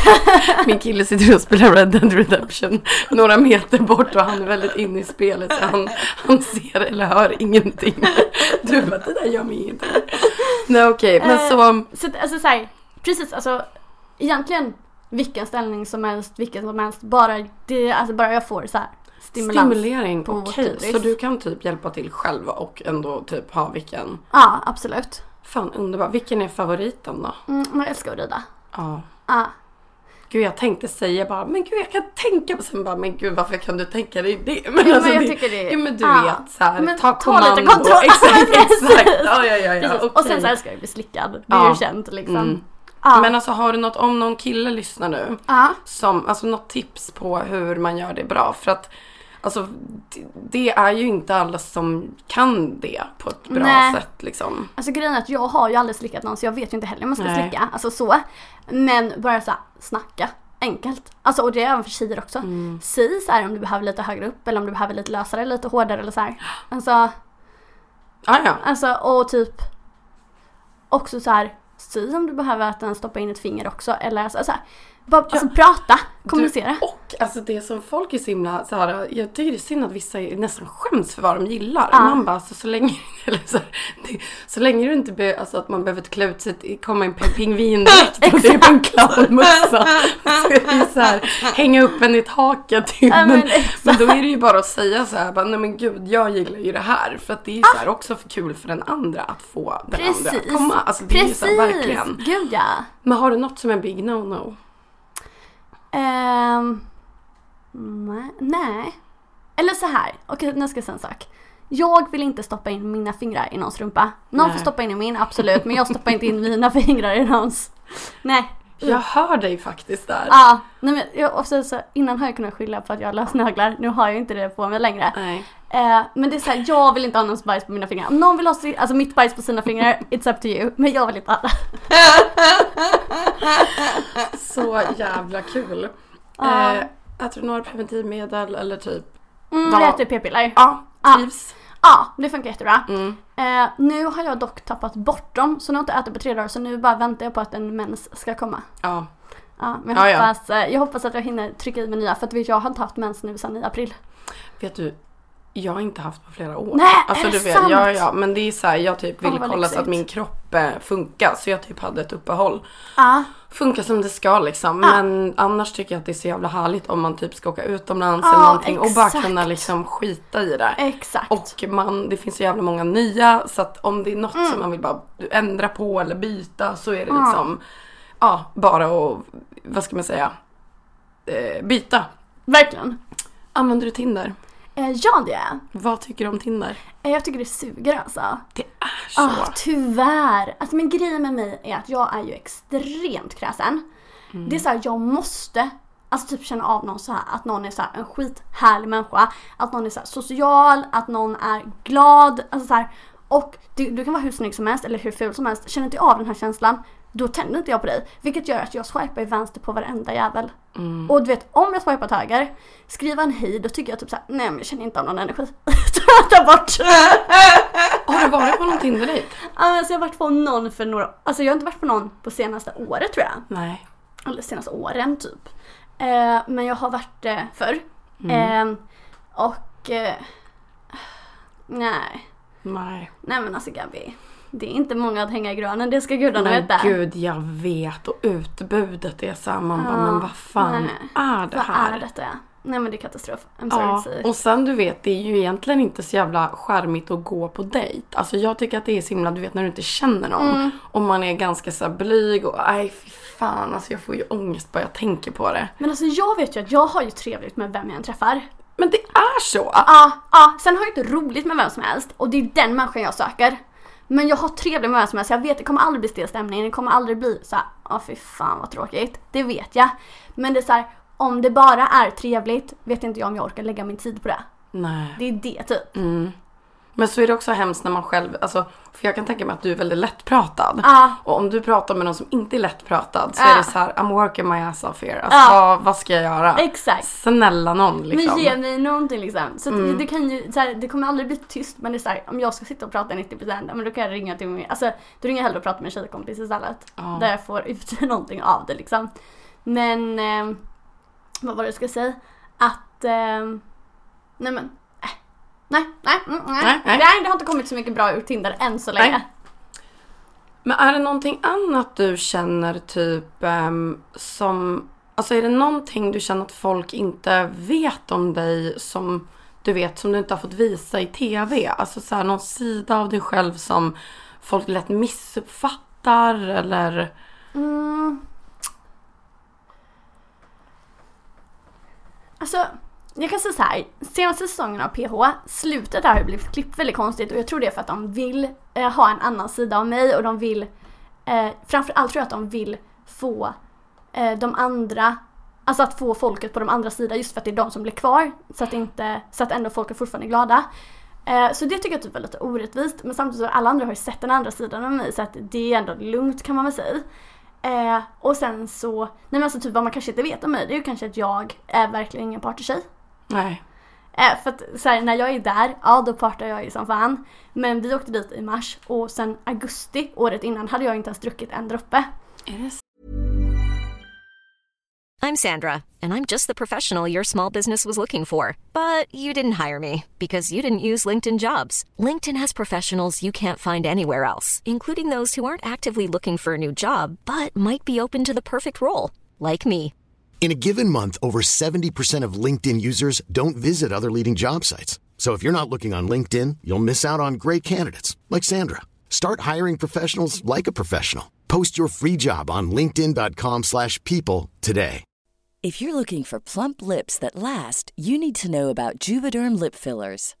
Min kille sitter och spelar Red Dead Redemption några meter bort och han är väldigt inne i spelet så han, han ser eller hör ingenting. Du bara, det där gör mig ingenting. Nej okej, men Eh, så. Så alltså såhär, precis alltså egentligen vilken ställning som helst, vilken som helst, bara, det, alltså, bara jag får så här stimulans. Stimulering, på okej. klitoris. Så du kan typ hjälpa till själv och ändå typ ha vilken. Ja, absolut. Fan underbar. Vilken är favoriten då? Mm, jag älskar att rida. Ja. Ja. Gud jag tänkte säga bara, men gud jag kan tänka mig sen bara, men gud varför kan du tänka dig det? Men, men jag tycker det- Ja men du ja. vet såhär, Men ta ta kommando. lite kontroll. Exakt, exakt. Ja, ja, ja, ja. Precis. Och sen så älskar jag att bli slickad. Det är Ja. ju känt liksom. Mm. Ja. Men alltså har du något, om någon kille lyssnar nu, ja. som, alltså något tips på hur man gör det bra? För att Alltså det- det är ju inte alla som kan det på ett bra Nej. sätt liksom. Alltså grejen är att jag har ju aldrig slickat någon så jag vet ju inte heller om man ska Nej. slicka. Alltså så. Men bara så här, snacka. Enkelt. Alltså och det är även för tjejer också. Mm. Säg så här om du behöver lite högre upp eller om du behöver lite lösare, lite hårdare eller så här. Alltså Ah, ja. Alltså och typ också så här, säg om du behöver att den stoppar in ett finger också eller alltså, så här, bara, alltså prata, kommunicera. Du, och alltså det som folk är så himla så här, jag tycker det är synd att vissa är- nästan skäms för vad de gillar. Ja. Man bara, alltså, så länge, eller så, det, så länge du inte be, alltså, att man behöver klä ut sig, komma en pingvindräkt och det är en clownmössa. Så här, hänga upp en i taket. Typ. Ja, men men, då är det ju bara att säga så här, bara, nej men gud jag gillar ju det här. För att det är ju så här också för kul för den andra att få den andra Precis. att komma. Alltså det är ju så här, verkligen. Gud ja. Men har du något som är big no-no? Ehm, nej, nej. Eller så här. okej nu ska jag säga en sak. Jag vill inte stoppa in mina fingrar i någons rumpa. Någon Nej. får stoppa in i min, absolut. Men jag stoppar inte in mina fingrar i någons. Nej. Jag hör dig faktiskt där. Ja, nej men jag, och så, så, innan har jag kunnat skylla på att jag har lösnaglar. Nu har jag inte det på mig längre. Nej. Eh, men det är så här, jag vill inte ha någons bajs på mina fingrar. Om någon vill ha si- alltså mitt bajs på sina fingrar, it's up to you. Men jag vill inte ha det. Så jävla kul. Ja. Eh, äter du några preventivmedel eller typ? Mm, Vad- jag äter p-piller. Ja, Ja. trivs. Ja, det funkar jättebra. Mm. Eh, nu har jag dock tappat bort dem, så nu har jag inte ätit på tre dagar, så nu bara väntar jag på att en mens ska komma. Ja. Ja, men jag, Ja, ja. hoppas, eh, jag hoppas att jag hinner trycka i mig nya, för att jag har inte haft mens nu sedan i april. Vet du, jag har inte haft på flera år. Nej, alltså, är du det vet, sant? Ja, ja, men det är så här, jag typ vad kolla så att min kropp eh, funkar. Så jag typ hade ett uppehåll. Ja, Funkar som det ska liksom. Ja. Men annars tycker jag att det är så jävla härligt om man typ ska åka utomlands Ja, eller någonting. Och bara exakt. kunna liksom skita i det. exakt. Och man, det finns så jävla många nya så att om det är något som man vill bara ändra på eller byta så är det Mm. Liksom ja, bara att, vad ska man säga, eh, byta. Verkligen. Använder du Tinder? Eh, ja, det är Vad tycker du om Tinder? eh, Jag tycker det suger alltså. Det är så. Ah, tyvärr. Alltså men grejen med mig är att jag är ju extremt kräsen. Mm. Det är så här, jag måste Alltså typ känna av någon så här att någon är så här en skithärlig människa. Att någon är så här social, att någon är glad. Alltså så här, och du, du kan vara hur snygg som helst eller hur ful som helst. Känner inte av den här känslan, då tänder inte jag på dig. Vilket gör att jag swipar i vänster på varenda jävel. Mm. Och du vet, om jag swipar till höger, skriva en hej, då tycker jag typ såhär, nej men jag känner inte av någon energi. Ta bort! Har du varit på någon Tinder-dejt? Alltså jag har varit på någon för några, alltså jag har inte varit på någon på senaste året tror jag. Nej. Eller senaste åren typ. Eh, men jag har varit det förr. Mm. Eh, och eh, nej, Nej. nej men alltså Gabi. Det är inte många att hänga i granen, det ska gudarna Men veta. gud, jag vet. Och utbudet är så här, man bara, Ja, men vad fan nej. är det Vad här? är detta? Nej men det är katastrof. I'm sorry Ja, to say. och sen du vet, det är ju egentligen inte så jävla charmigt att gå på dejt. Alltså jag tycker att det är så himla, du vet när du inte känner någon. Mm. Och man är ganska så blyg och nej fy fan, alltså jag får ju ångest bara jag tänker på det. Men alltså jag vet ju att jag har ju trevligt med vem jag än träffar. Men det är så! Ja, ja. Sen har jag inte roligt med vem som helst och det är den människan jag söker. Men jag har trevligt med vem som helst. Jag vet det kommer aldrig bli stel stämning. Det kommer aldrig bli så här, ja fy fan vad tråkigt. Det vet jag. Men det är så här, om det bara är trevligt vet inte jag om jag orkar lägga min tid på det. Nej. Det är det typ. Mm. Men så är det också hemskt när man själv, alltså, för jag kan tänka mig att du är väldigt lättpratad. Ja. Och om du pratar med någon som inte är lättpratad så Ja. är det så här, I'm working my ass off here. Alltså Ja. vad, ska jag göra? Exakt. Snälla någon liksom. Men ge mig någonting liksom. Så Mm. det, kan ju, så här, det kommer aldrig bli tyst men det är så här, om jag ska sitta och prata 90% ja, men då kan jag ringa till min, alltså då ringer jag hellre och pratar med en tjejkompis istället. Ja. Där jag får ut någonting av det liksom. Men, eh, vad var det jag skulle säga? Att, eh, nej men, nej, nej, mm, nej, Nej, nej. det har inte kommit så mycket bra ur Tinder än så länge. Nej. Men är det någonting annat du känner typ ehm, som... Alltså är det någonting du känner att folk inte vet om dig som du vet som du inte har fått visa i TV? Alltså så här, någon sida av dig själv som folk lätt missuppfattar eller... Mm. Alltså, jag kan säga så här. Senaste säsongen av PH, slutet där har blivit klippt väldigt konstigt och jag tror det är för att de vill eh, ha en annan sida av mig och de vill, eh, framförallt tror jag att de vill få eh, de andra, alltså att få folket på de andra sidan just för att det är de som blir kvar så att, inte, så att ändå folk är fortfarande glada. Eh, Så det tycker jag typ är lite orättvist men samtidigt så alla andra har ju sett den andra sidan av mig så att det är ändå lugnt kan man väl säga. Eh, och sen så, nej men alltså typ vad man kanske inte vet om mig det är ju kanske att jag är verkligen ingen partytjej. Nej. Eh, för att så här, när jag är där, ja då partar jag ju som fan. Men vi åkte dit i mars och sen augusti året innan hade jag inte ens druckit en droppe. Är det I'm Sandra, and I'm just the professional your small business was looking for. But you didn't hire me because you didn't use LinkedIn jobs. LinkedIn has professionals you can't find anywhere else, including those who aren't actively looking for a new job but might be open to the perfect role, like me. In a given month, over 70% of LinkedIn users don't visit other leading job sites. So if you're not looking on LinkedIn, you'll miss out on great candidates like Sandra. Start hiring professionals like a professional. Post your free job on linkedin.com/people today. If you're looking for plump lips that last, you need to know about Juvederm lip fillers.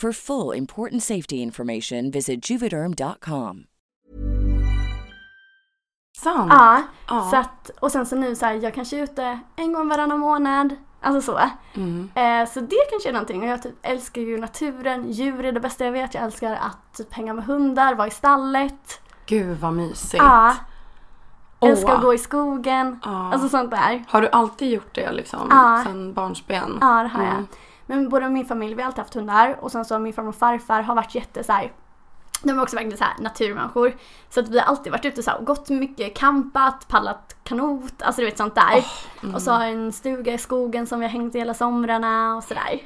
For full important safety information, visit juvederm.com. sant? Ja, Ja. så att, och sen så nu så här, jag kanske är ute en gång varannan månad. Alltså så. Mm. Eh, så det kanske är någonting. Och jag typ älskar ju naturen, djur är det bästa jag vet. Jag älskar att typ hänga med hundar, vara i stallet. Gud vad mysigt. Ja, Åh. älskar att gå i skogen. Ja. Alltså sånt där. Har du alltid gjort det liksom? Ja. Sen barnsben? Ja, det har jag. Men både min familj, vi har alltid haft hundar och sen så min farmor och farfar har varit jätte så här. De är också verkligen så här naturmänniskor. Så att vi har alltid varit ute så här och gått mycket, campat, paddlat kanot, alltså du vet sånt där. mm. Och så har jag en stuga i skogen som vi har hängt i hela somrarna och sådär.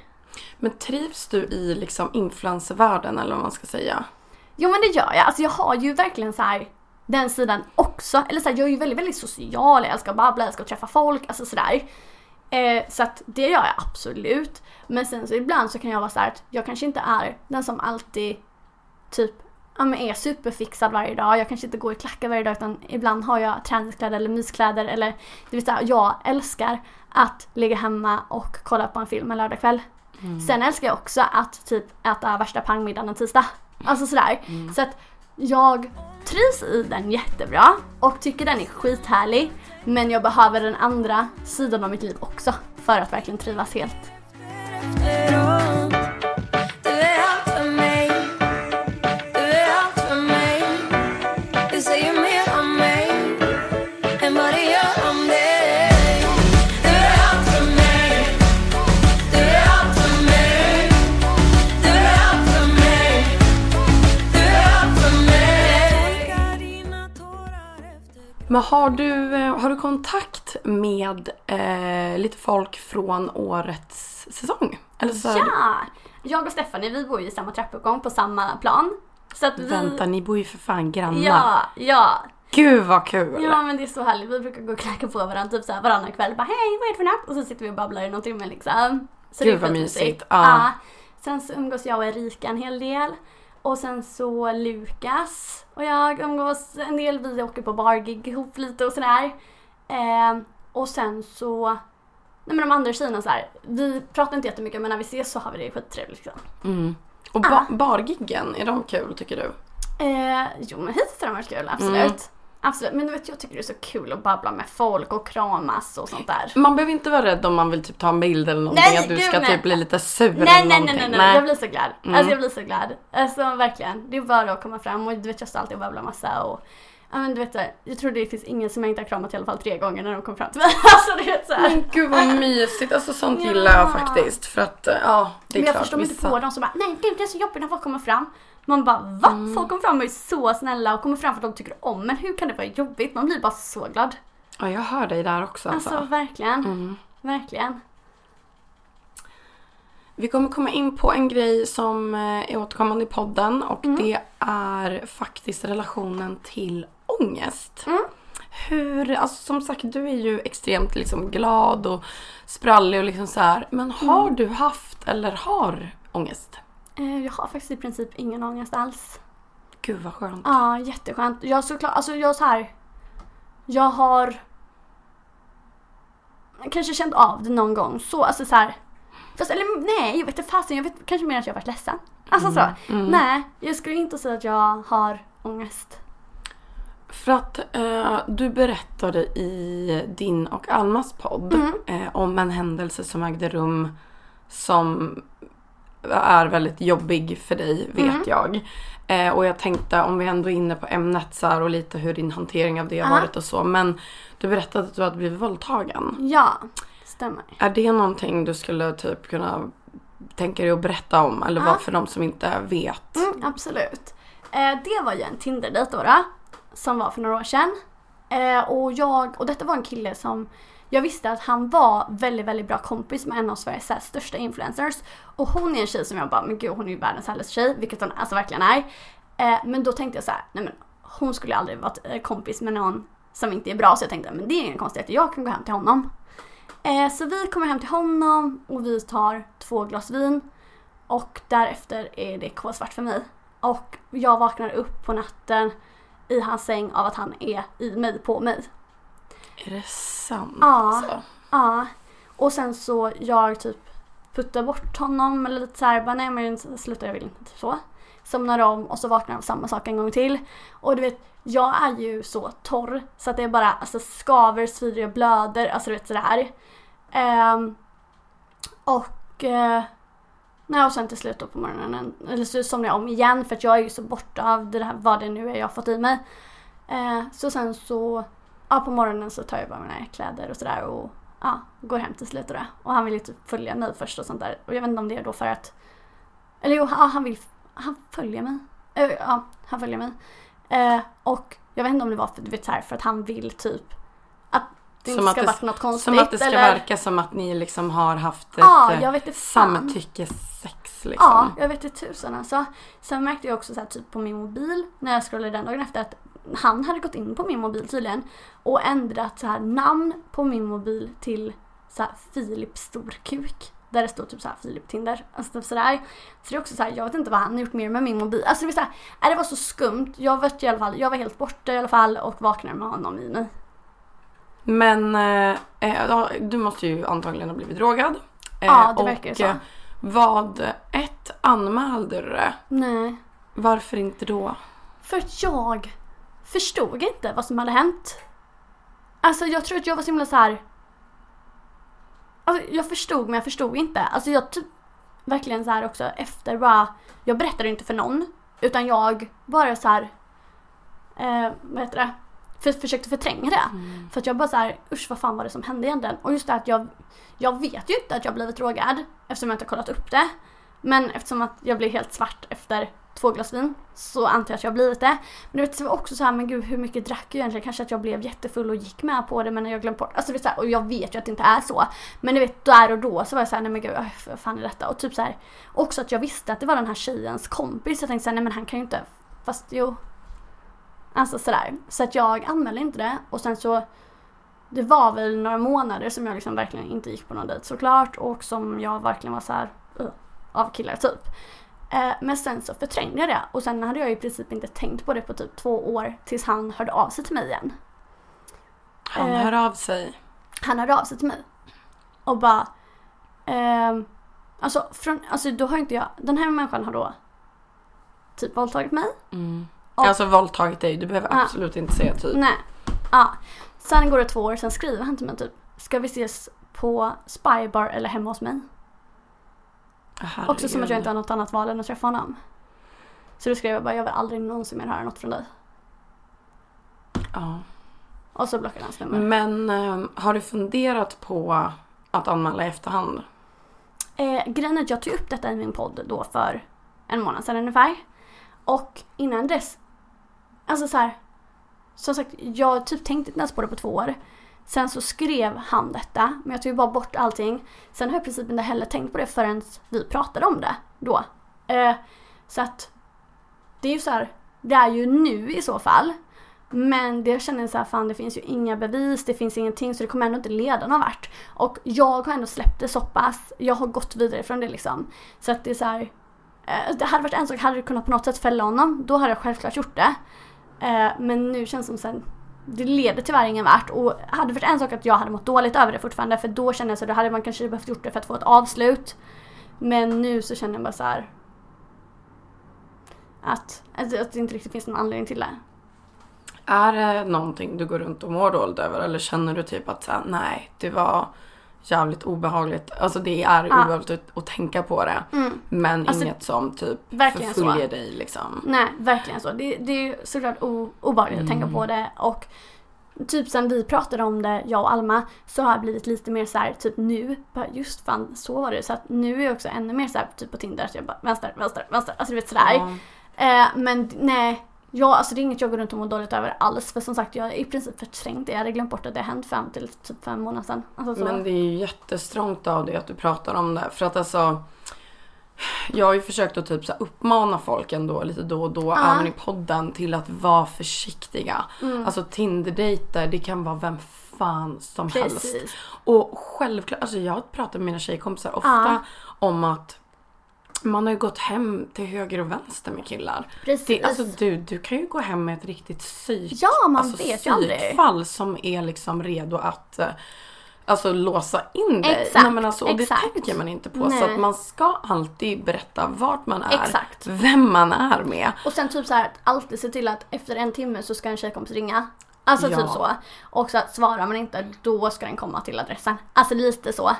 Men trivs du i liksom influencervärlden eller vad man ska säga? Jo men det gör jag. Alltså jag har ju verkligen så här den sidan också. Eller så här, jag är ju väldigt, väldigt social. Jag älskar att babbla, jag älskar att träffa folk, alltså sådär. Eh, så att det gör jag absolut. Men sen så ibland så kan jag vara så här att jag kanske inte är den som alltid typ ja, men är superfixad varje dag. Jag kanske inte går i klackar varje dag utan ibland har jag träningskläder eller myskläder eller det vill säga jag älskar att ligga hemma och kolla på en film en lördagkväll. Sen älskar jag också att typ äta värsta pangmiddagen en tisdag. Alltså sådär. Så att jag trivs i den jättebra och tycker den är skithärlig. Men jag behöver den andra sidan av mitt liv också för att verkligen trivas helt. Men har du, eh, har du kontakt med eh, lite folk från årets säsong? Eller så Ja! Jag och Stephanie vi bor ju i samma trappuppgång på samma plan. Så att vi... Vänta, ni bor ju för fan grannar. Ja, ja. Gud vad kul! Ja men det är så härligt. Vi brukar gå och knacka på varandra typ såhär varannan kväll. Bara hej vad är det för natt? Och så sitter vi och babblar i någon timme liksom. Så Gud, vad mysigt. Ja. Sen så umgås jag och Erika en hel del. Och sen så Lukas och jag umgås en del. Vi åker på bargig ihop lite och sådär. Eh, och sen så Nej men de andra tjejerna så här, vi pratar inte jättemycket men när vi ses så har vi det skittrevligt liksom. Mm. Och ba- bargiggen, är de kul tycker du? Eh, jo men hittills har de varit kul, absolut. Mm. Absolut, men du vet jag tycker det är så kul att babbla med folk och kramas och sånt där. Man behöver inte vara rädd om man vill typ ta en bild eller någonting Nej, att du gud, ska nej. typ bli lite sur Nej eller nej nej, någonting. nej nej jag blir så glad. Mm. Alltså jag blir så glad. Alltså verkligen. Det är bara att komma fram och du vet jag står alltid och babblar massa och Ja men du vet så här, jag tror det finns ingen som jag inte har kramat i alla fall tre gånger när de kom fram till mig. Alltså du vet såhär. Men gud vad mysigt, alltså sånt Ja. gillar jag faktiskt. För att eh, ja, det är Men jag klart. förstår mig inte på dem som bara nej gud det är så jobbigt när folk kommer fram. Man bara va? Mm. Folk kommer fram och är så snälla och kommer fram för att de tycker om men hur kan det vara jobbigt? Man blir bara så glad. Ja, jag hör dig där också alltså. Alltså verkligen. Mm. Verkligen. Vi kommer komma in på en grej som eh, är återkommande i podden och det är faktiskt relationen till ångest. Hur, alltså som sagt du är ju extremt liksom glad och sprallig och liksom så här. Men har du haft eller har ångest? Eh, jag har faktiskt i princip ingen ångest alls. Gud vad skönt. Ja, jätteskönt. Jag såklart, alltså jag så här. Jag har kanske känt av det någon gång. Så, alltså så här. Fast, eller nej, jag vet inte fasen. Jag vet kanske mer att jag varit ledsen. Alltså så. Nej, jag skulle inte säga att jag har ångest. För att eh, du berättade i din och Almas podd eh, om en händelse som ägde rum som är väldigt jobbig för dig vet jag. Eh, och jag tänkte om vi ändå är inne på ämnet så här, och lite hur din hantering av det har Ja. varit och så. Men du berättade att du hade blivit våldtagen. Ja, stämmer. Är det någonting du skulle typ kunna tänka dig att berätta om? Eller vad för de som inte vet? Mm, absolut. Eh, det var ju en Tinder-dejt då, då som var för några år sedan. Eh, och jag, och detta var en kille som jag visste att han var väldigt, väldigt bra kompis med en av Sveriges här, största influencers. Och hon är en tjej som jag bara, men gud hon är ju världens härligaste tjej, vilket hon alltså verkligen är. Eh, men då tänkte jag så här, nej men hon skulle aldrig varit eh, kompis med någon som inte är bra. Så jag tänkte, men det är inga konstigheter, jag kan gå hem till honom. Eh, så vi kommer hem till honom och vi tar två glas vin. Och därefter är det kolsvart för mig. Och jag vaknar upp på natten i hans säng av att han är i mig, på mig. Är det sant? Ja. Alltså? Ja. Och sen så jag typ puttar bort honom eller lite såhär, bara nej men sluta jag vill inte, typ så. Somnar om och så vaknar jag av samma sak en gång till. Och du vet, jag är ju så torr så att det är bara alltså, skaver, svider, jag blöder, alltså du vet sådär. Ehm, och eh, Nej och sen till slut då på morgonen, eller så somnar jag om igen för att jag är ju så borta av det här, vad det nu är jag har fått i mig. Eh, så sen så, ja på morgonen så tar jag bara mina kläder och sådär och ja, går hem till slut och det. Och han vill ju typ följa mig först och sånt där. Och jag vet inte om det är då för att, eller jo, ja, han vill, han följer mig. Eh, ja, han följer mig. Eh, och jag vet inte om det var för, du vet så här, för att han vill typ att det inte ska vara något konstigt. som att det ska eller, verka som att ni liksom har haft ett Ja, eh, samtyckessex liksom. Ja, jag vet inte tusan alltså. Sen märkte jag också så här, typ på min mobil när jag scrollade den dagen efter att han hade gått in på min mobil tydligen och ändrat så här namn på min mobil till så här Filip Storkuk. Där det stod typ så här Filip Tinder. Alltså typ sådär. Så det är också så här, jag vet inte vad han har gjort mer med min mobil. Alltså det, var så här, nej, det var så skumt. Jag var, i alla fall, jag var helt borta i alla fall och vaknade med honom i mig. Men eh, eh, du måste ju antagligen ha blivit drogad. Eh, Ja, det verkar och, så. eh, Vad, ett, anmälde du det? Nej. Varför inte då? För att jag förstod inte vad som hade hänt. Alltså jag tror att jag var så himla så här. Alltså jag förstod men jag förstod inte. Alltså jag typ verkligen så här också efter bara. Jag berättade inte för någon. Utan jag bara så här. Eh, vad heter det? För, försökte förtränga det. För att jag bara så här, usch vad fan var det som hände egentligen? Och just det att jag, jag vet ju inte att jag blivit drogad eftersom jag inte har kollat upp det. Men eftersom att jag blev helt svart efter två glas vin så antar jag att jag har blivit det. Men du vet, det var också så här, men gud hur mycket drack jag egentligen? Kanske att jag blev jättefull och gick med på det men jag glömde bort. Alltså det är så här, och jag vet ju att det inte är så. Men du vet, där och då så var jag så här, nej men gud, vad fan är detta? Och typ så här, också att jag visste att det var den här tjejens kompis. Jag tänkte så här, nej men han kan ju inte, fast jo. Alltså sådär. Så att jag anmälde inte det och sen så det var väl några månader som jag liksom verkligen inte gick på någon dejt såklart och som jag verkligen var så här uh, av killar typ. Eh, men sen så förträngde jag det och sen hade jag i princip inte tänkt på det på typ två år tills han hörde av sig till mig igen. Han Eh. hör av sig. Han hörde av sig till mig och bara ehm, alltså, från, alltså då har inte jag, den här människan har då typ våldtagit mig. Och- Alltså våldtagit dig, du behöver Ja. absolut inte säga typ. Nej. Ja. Sen går det två år, sen skriver han till mig typ Ska vi ses på Spybar eller hemma hos mig? Herregud. Också som att jag inte har något annat val än att träffa honom. Så då skrev jag bara jag vill aldrig någonsin mer höra något från dig. Ja. Och så blockade han hans nummer. Men eh, har du funderat på att anmäla i efterhand? Eh, grejen är att jag tog upp detta i min podd då för en månad sedan ungefär. Och innan dess, alltså så här, som sagt, jag typ tänkte inte ens på det på två år. Sen så skrev han detta, men jag tog ju bara bort allting. Sen har jag i princip inte heller tänkt på det förrän vi pratade om det då. Eh, så att det är ju så här, det är ju nu i så fall. Men det jag känner så här, fan det finns ju inga bevis, det finns ingenting så det kommer ändå inte leda någon vart. Och jag har ändå släppt det så pass, jag har gått vidare från det liksom. Så att det är så här, eh, det hade varit en sak, hade det kunnat på något sätt fälla honom, då hade jag självklart gjort det. Eh, men nu känns det som sen, det leder tyvärr ingen vart. Och hade det varit en sak att jag hade mått dåligt över det fortfarande, för då kände jag så då hade man kanske behövt gjort det för att få ett avslut. Men nu så känner jag bara så här. Att, att, att det inte riktigt finns någon anledning till det. Är det någonting du går runt och mår dåligt över eller känner du typ att så här, nej det var jävligt obehagligt. Alltså det är Ja. obehagligt att, att tänka på det. Men Alltså, inget som typ verkligen så. förföljer dig liksom. Nej, verkligen så. Det, det är såklart o- obehagligt att tänka på det och typ sen vi pratade om det, jag och Alma, så har jag blivit lite mer så här, typ nu, bara just fan så var det. Så att nu är jag också ännu mer så här, typ på Tinder, att jag bara vänster, vänster, vänster, alltså du vet sådär. Ja. Eh, men nej, ja, alltså det är inget jag går runt och mår dåligt över alls. För som sagt, jag har i princip förträngt det. Jag hade glömt bort att det hänt fram till typ fem månader sedan. Alltså, så. Men det är ju jättestrångt av dig att du pratar om det. För att alltså jag har ju försökt att typ så uppmana folk ändå lite då och då, även i podden, till att vara försiktiga. Mm. Alltså Tinder-dejter, det kan vara vem fan som helst. Precis. Och självklart, alltså jag har pratat med mina tjejkompisar ofta om att man har ju gått hem till höger och vänster med killar. Precis. Det, alltså du, du kan ju gå hem med ett riktigt psyk, Ja, man alltså, vet psykfall som är liksom redo att eh, Alltså låsa in dig. Exakt, Nej, men alltså, och det exakt. tänker man inte på. Så Nej. att man ska alltid berätta vart man är. Exakt. Vem man är med. Och sen typ så här att alltid se till att efter en timme så ska en tjejkompis ringa. Alltså Ja. typ så. Och så att svarar man inte då ska den komma till adressen. Alltså lite så.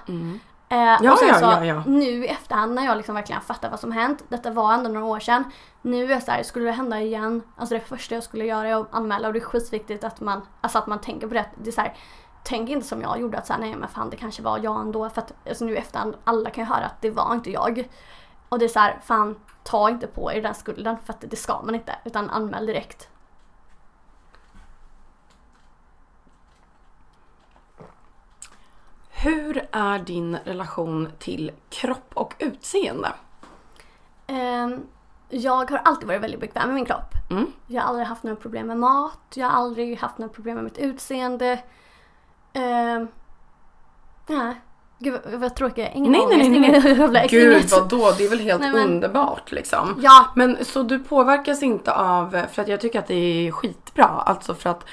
Eh. Ja, och sen ja, så ja, ja. nu i efterhand när jag liksom verkligen fattar vad som hänt. Detta var ändå några år sedan. Nu är jag så här, skulle det hända igen. Alltså det första jag skulle göra är att anmäla och det är skitviktigt att man, alltså att man tänker på det. Det är så här, tänk inte som jag gjorde att säga nej men fan det kanske var jag ändå. För att alltså, nu i efterhand, alla kan ju höra att det var inte jag. Och det är så här, fan ta inte på er den skulden för att det ska man inte. Utan anmäl direkt. Hur är din relation till kropp och utseende? Ehm, jag har alltid varit väldigt bekväm med min kropp. Mm. Jag har aldrig haft några problem med mat. Jag har aldrig haft några problem med mitt utseende. Um, nej. Gud vad, vad tråkigt. Ingen Nej, nej, ångest, nej, nej. ingen Gud vadå, det är väl helt Nej, men- underbart liksom. Ja. Men så du påverkas inte av, för att jag tycker att det är skitbra. Alltså för att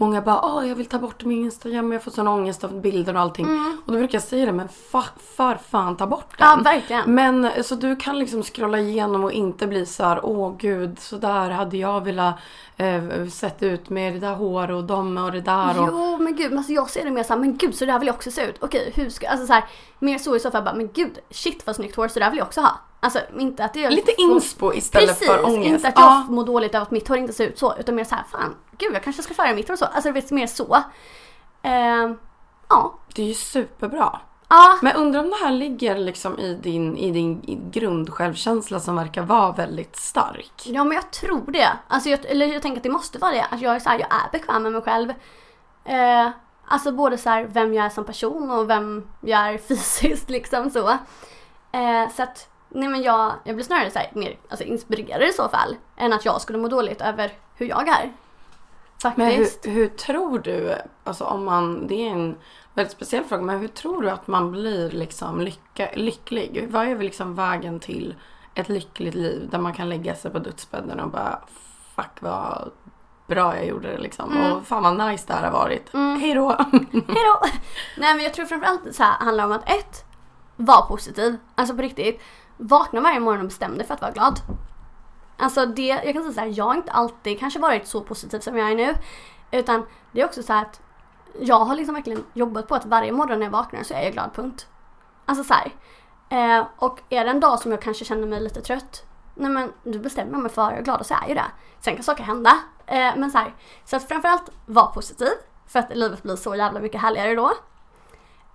många bara, åh jag vill ta bort min Instagram, jag får sån ångest av bilder och allting. Och då brukar jag säga det, men fa- för fan ta bort den. Mm. Ja, verkligen. Men så du kan liksom scrolla igenom och inte bli så här, åh gud, så där hade jag velat eh, sett ut med det där hår och dem och det där. Och, Jo men gud, men alltså jag ser det mer såhär, men gud så där vill jag också se ut. Okej hur ska, alltså såhär, mer så i så fall bara, men gud shit vad snyggt hår, så där vill jag också ha. Alltså inte att det är Lite inspo istället Precis, för ångest. inte att jag Ja. mår dåligt av att mitt hår inte ser ut så, utan mer såhär, fan, gud jag kanske ska färga mitt hår så. Alltså är mer så. Ehm, ja. Det är ju superbra. Ja, Men undrar om det här ligger liksom i din, i din grundsjälvkänsla som verkar vara väldigt stark. Ja men jag tror det. Alltså jag, eller jag tänker att det måste vara det. Att jag är, så här, jag är bekväm med mig själv. Eh, alltså både så här, vem jag är som person och vem jag är fysiskt liksom så. Eh, så att nej men jag, jag blir snarare så här, mer alltså, inspirerad i så fall. Än att jag skulle må dåligt över hur jag är. Men Faktiskt. hur, hur tror du, alltså om man, det är en väldigt speciell fråga, men hur tror du att man blir liksom lycka, lycklig? Vad är väl liksom vägen till ett lyckligt liv där man kan lägga sig på dödsbädden och bara fuck vad bra jag gjorde det liksom. Och fan vad nice det här har varit. Hej då! Hejdå! Nej men jag tror framförallt så här handlar om att ett, var positiv. Alltså på riktigt. Vakna varje morgon och bestäm dig för att vara glad. Alltså det, jag kan säga så här, jag har inte alltid kanske varit så positiv som jag är nu. Utan det är också så här att jag har liksom verkligen jobbat på att varje morgon när jag vaknar så är jag glad, punkt. Alltså så här. Eh, och är det en dag som jag kanske känner mig lite trött, nej men då bestämmer jag mig för att jag är glad och så är jag det. Sen kan saker hända. Eh, men så här, så att framförallt var positiv. För att livet blir så jävla mycket härligare då.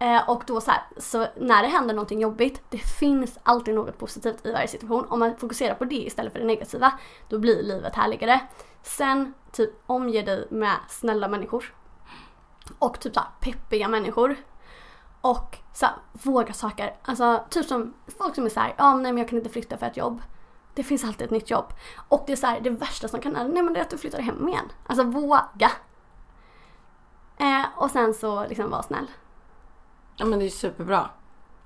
Eh, och då så här, så när det händer någonting jobbigt, det finns alltid något positivt i varje situation. Om man fokuserar på det istället för det negativa, då blir livet härligare. Sen, typ omge dig med snälla människor. och typ så här peppiga människor. Och så här, våga saker. Alltså typ som folk som är så här, ja nej men jag kan inte flytta för ett jobb. Det finns alltid ett nytt jobb. Och det är så här, det värsta som kan hända, nej men det är att du flyttar hem igen. Alltså våga. Eh, och sen så liksom var snäll. Ja men det är superbra.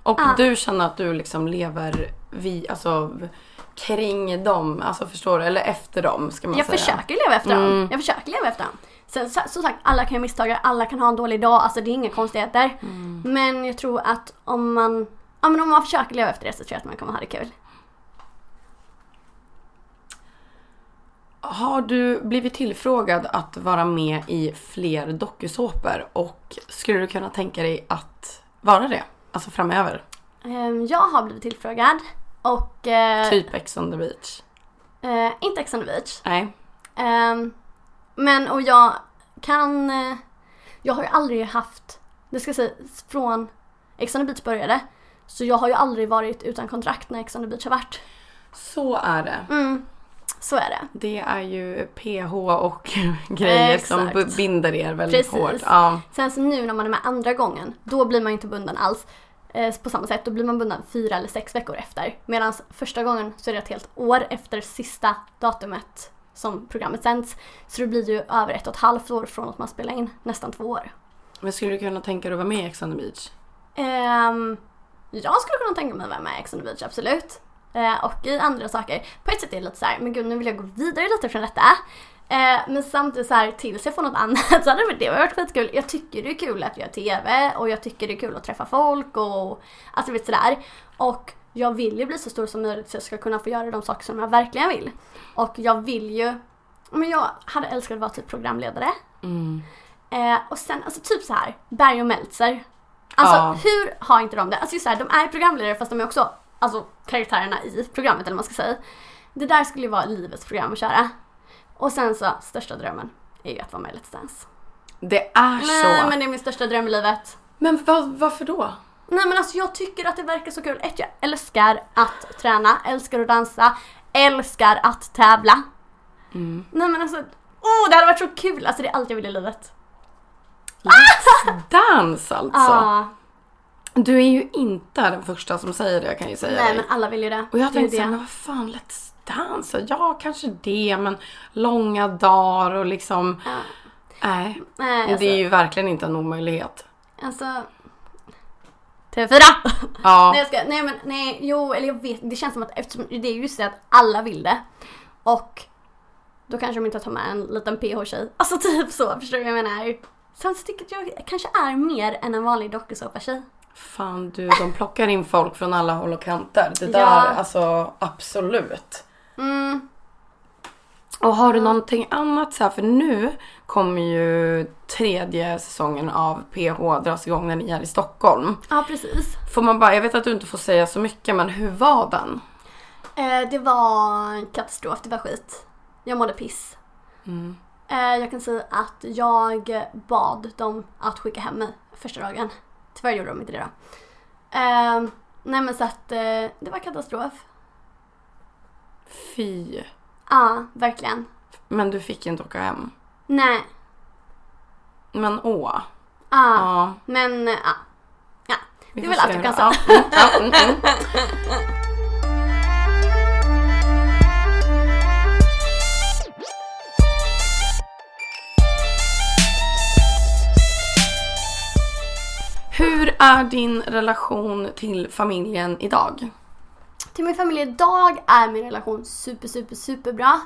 Och Ja. du känner att du liksom lever vi, alltså, kring dem, alltså förstår du? Eller efter dem ska man Jag säga. försöker leva efter dem. Mm. Jag försöker leva efter dem. Sen som sagt, alla kan göra misstag, alla kan ha en dålig dag, alltså det är inga konstigheter. Mm. Men jag tror att om man, ja, men om man försöker leva efter det så tror jag att man kommer ha det kul. Har du blivit tillfrågad att vara med i fler dokusåpor och skulle du kunna tänka dig att vara det? Alltså framöver? Ehm, Jag har blivit tillfrågad och eh, Typ Ex on the beach? eh, inte Ex on the beach. Nej. Ehm, men och jag kan, eh, jag har ju aldrig haft, det ska sägas från Ex on the beach började. Så jag har ju aldrig varit utan kontrakt när Ex on the beach har varit. Så är det. Mm, så är det. Det är ju PH och grejer som Exakt. b- binder er väldigt Precis. hårt. Ja. Sen så nu när man är med andra gången, då blir man inte bunden alls. Eh, på samma sätt, då blir man bunden fyra eller sex veckor efter. Medan första gången så är det ett helt år efter sista datumet som programmet sänds. Så det blir ju över ett och ett halvt år från att man spelar in, nästan två år. Men skulle du kunna tänka dig att vara med i Ex on the beach? Ehm, jag skulle kunna tänka mig att vara med i Ex on the beach, absolut. Eh, och i andra saker. På ett sätt är det lite så här, men gud nu vill jag gå vidare lite från detta. Eh, men samtidigt så här, tills jag får något annat så hade det det varit skitkul. Jag tycker det är kul att göra TV och jag tycker det är kul att träffa folk och alltså vet sådär. Och jag vill ju bli så stor som möjligt så jag ska kunna få göra de saker som jag verkligen vill. Och jag vill ju, men jag hade älskat att vara typ programledare. Mm. Eh, och sen alltså typ så här, Berg och Meltzer. Alltså Ja. hur har inte de det? Alltså just så här, de är programledare fast de är också alltså, karaktärerna i programmet eller vad man ska säga. Det där skulle ju vara livets program att köra. Och sen så, största drömmen är ju att vara med i Let's Dance. Det är Nej så. men det är min största dröm i livet. Men vad, varför då? Nej men alltså jag tycker att det verkar så kul. Ett, jag älskar att träna, älskar att dansa, älskar att tävla. Mm. Nej men alltså, åh det hade varit så kul! Alltså det är allt jag vill i livet. Dans alltså. Ja. Du är ju inte den första som säger det kan jag säga Nej dig. men alla vill ju det. Och jag tänkte såhär, men vad fan Let's Dance? Ja kanske det men långa dagar och liksom. Ja. Nej. Nej, alltså, Det är ju verkligen inte en omöjlighet. Alltså... TV4! Ja. nej jag ska, nej men nej, jo eller jag vet, det känns som att eftersom det är just det att alla vill det. Och då kanske de inte tar med en liten PH-tjej. Alltså typ så, förstår du vad jag menar? Sen så tycker jag att jag kanske är mer än en vanlig dokusåpa-tjej. Fan du, de plockar in folk från alla håll och kanter. Det där, Ja. alltså absolut. Mm. Och har du någonting annat så här, för nu kommer ju tredje säsongen av PH dras igång när ni är i Stockholm. Ja precis. Får man bara, jag vet att du inte får säga så mycket men hur var den? Eh, det var katastrof, det var skit. Jag mådde piss. Eh, jag kan säga att jag bad dem att skicka hem mig första dagen. Tyvärr gjorde de inte det då. Eh, nej men så att eh, det var katastrof. Fy. Ja, verkligen. Men du fick inte åka hem. Nej. Men åh. Ja, Ja. men ja. Ja, det är väl allt jag kan säga. är din relation till familjen idag? Till min familj idag är min relation super, super, super bra.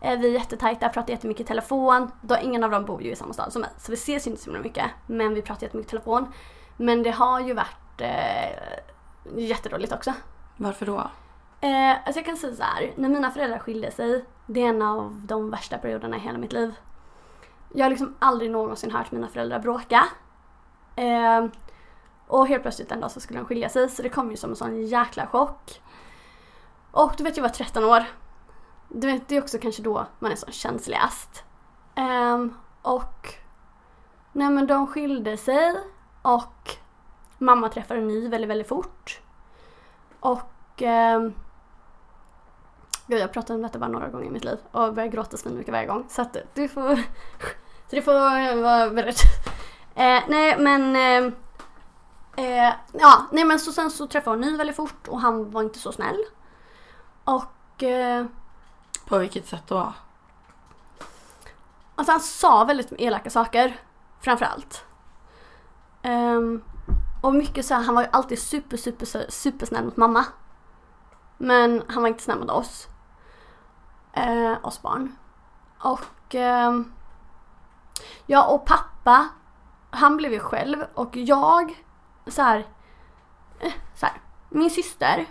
Eh, Vi är jättetajta, pratar jättemycket i telefon. Då, ingen av dem bor ju i samma stad som mig, så vi ses inte så mycket. Men vi pratar jättemycket i telefon. Men det har ju varit eh, jättedåligt också. Varför då? Eh, alltså jag kan säga så här, när mina föräldrar skilde sig, det är en av de värsta perioderna i hela mitt liv. Jag har liksom aldrig någonsin hört mina föräldrar bråka. Eh, och helt plötsligt en dag så skulle de skilja sig, så det kom ju som en sån jäkla chock. Och du vet, jag var 13 år. Du vet, det är också kanske då man är som känsligast. Um, och nej men de skilde sig och mamma träffade en ny väldigt, väldigt fort. Och um, Gud, jag har pratat om detta bara några gånger i mitt liv och börjar gråta svinmycket varje gång. Så att du får... Så du får vara beredd. Eh, nej men eh, eh, Ja, nej men så sen så träffade hon ny väldigt fort och han var inte så snäll. Och eh, På vilket sätt då? Alltså han sa väldigt elaka saker. Framförallt. Um, och mycket så här, han var ju alltid super, super, super, supersnäll mot mamma. Men han var inte snäll mot oss. Uh, oss barn. Och ehm, ja, och pappa, han blev ju själv och jag så här, eh, så här, min syster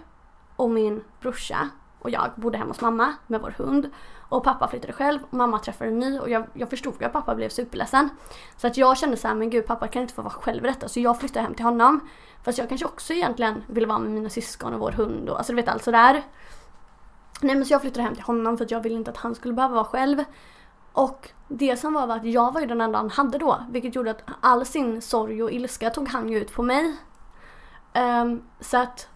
och min brorsa och jag bodde hemma hos mamma med vår hund. Och pappa flyttade själv och mamma träffade en ny och jag, jag förstod ju att pappa blev superledsen. Så att jag kände så här, men gud pappa kan inte få vara själv i detta. Så jag flyttade hem till honom. Fast jag kanske också egentligen ville vara med mina syskon och vår hund och alltså du vet allt sådär. Nej men så jag flyttade hem till honom för att jag ville inte att han skulle behöva vara själv. Och det som var var att jag var ju den enda han hade då. Vilket gjorde att all sin sorg och ilska tog han ju ut på mig. Um, så att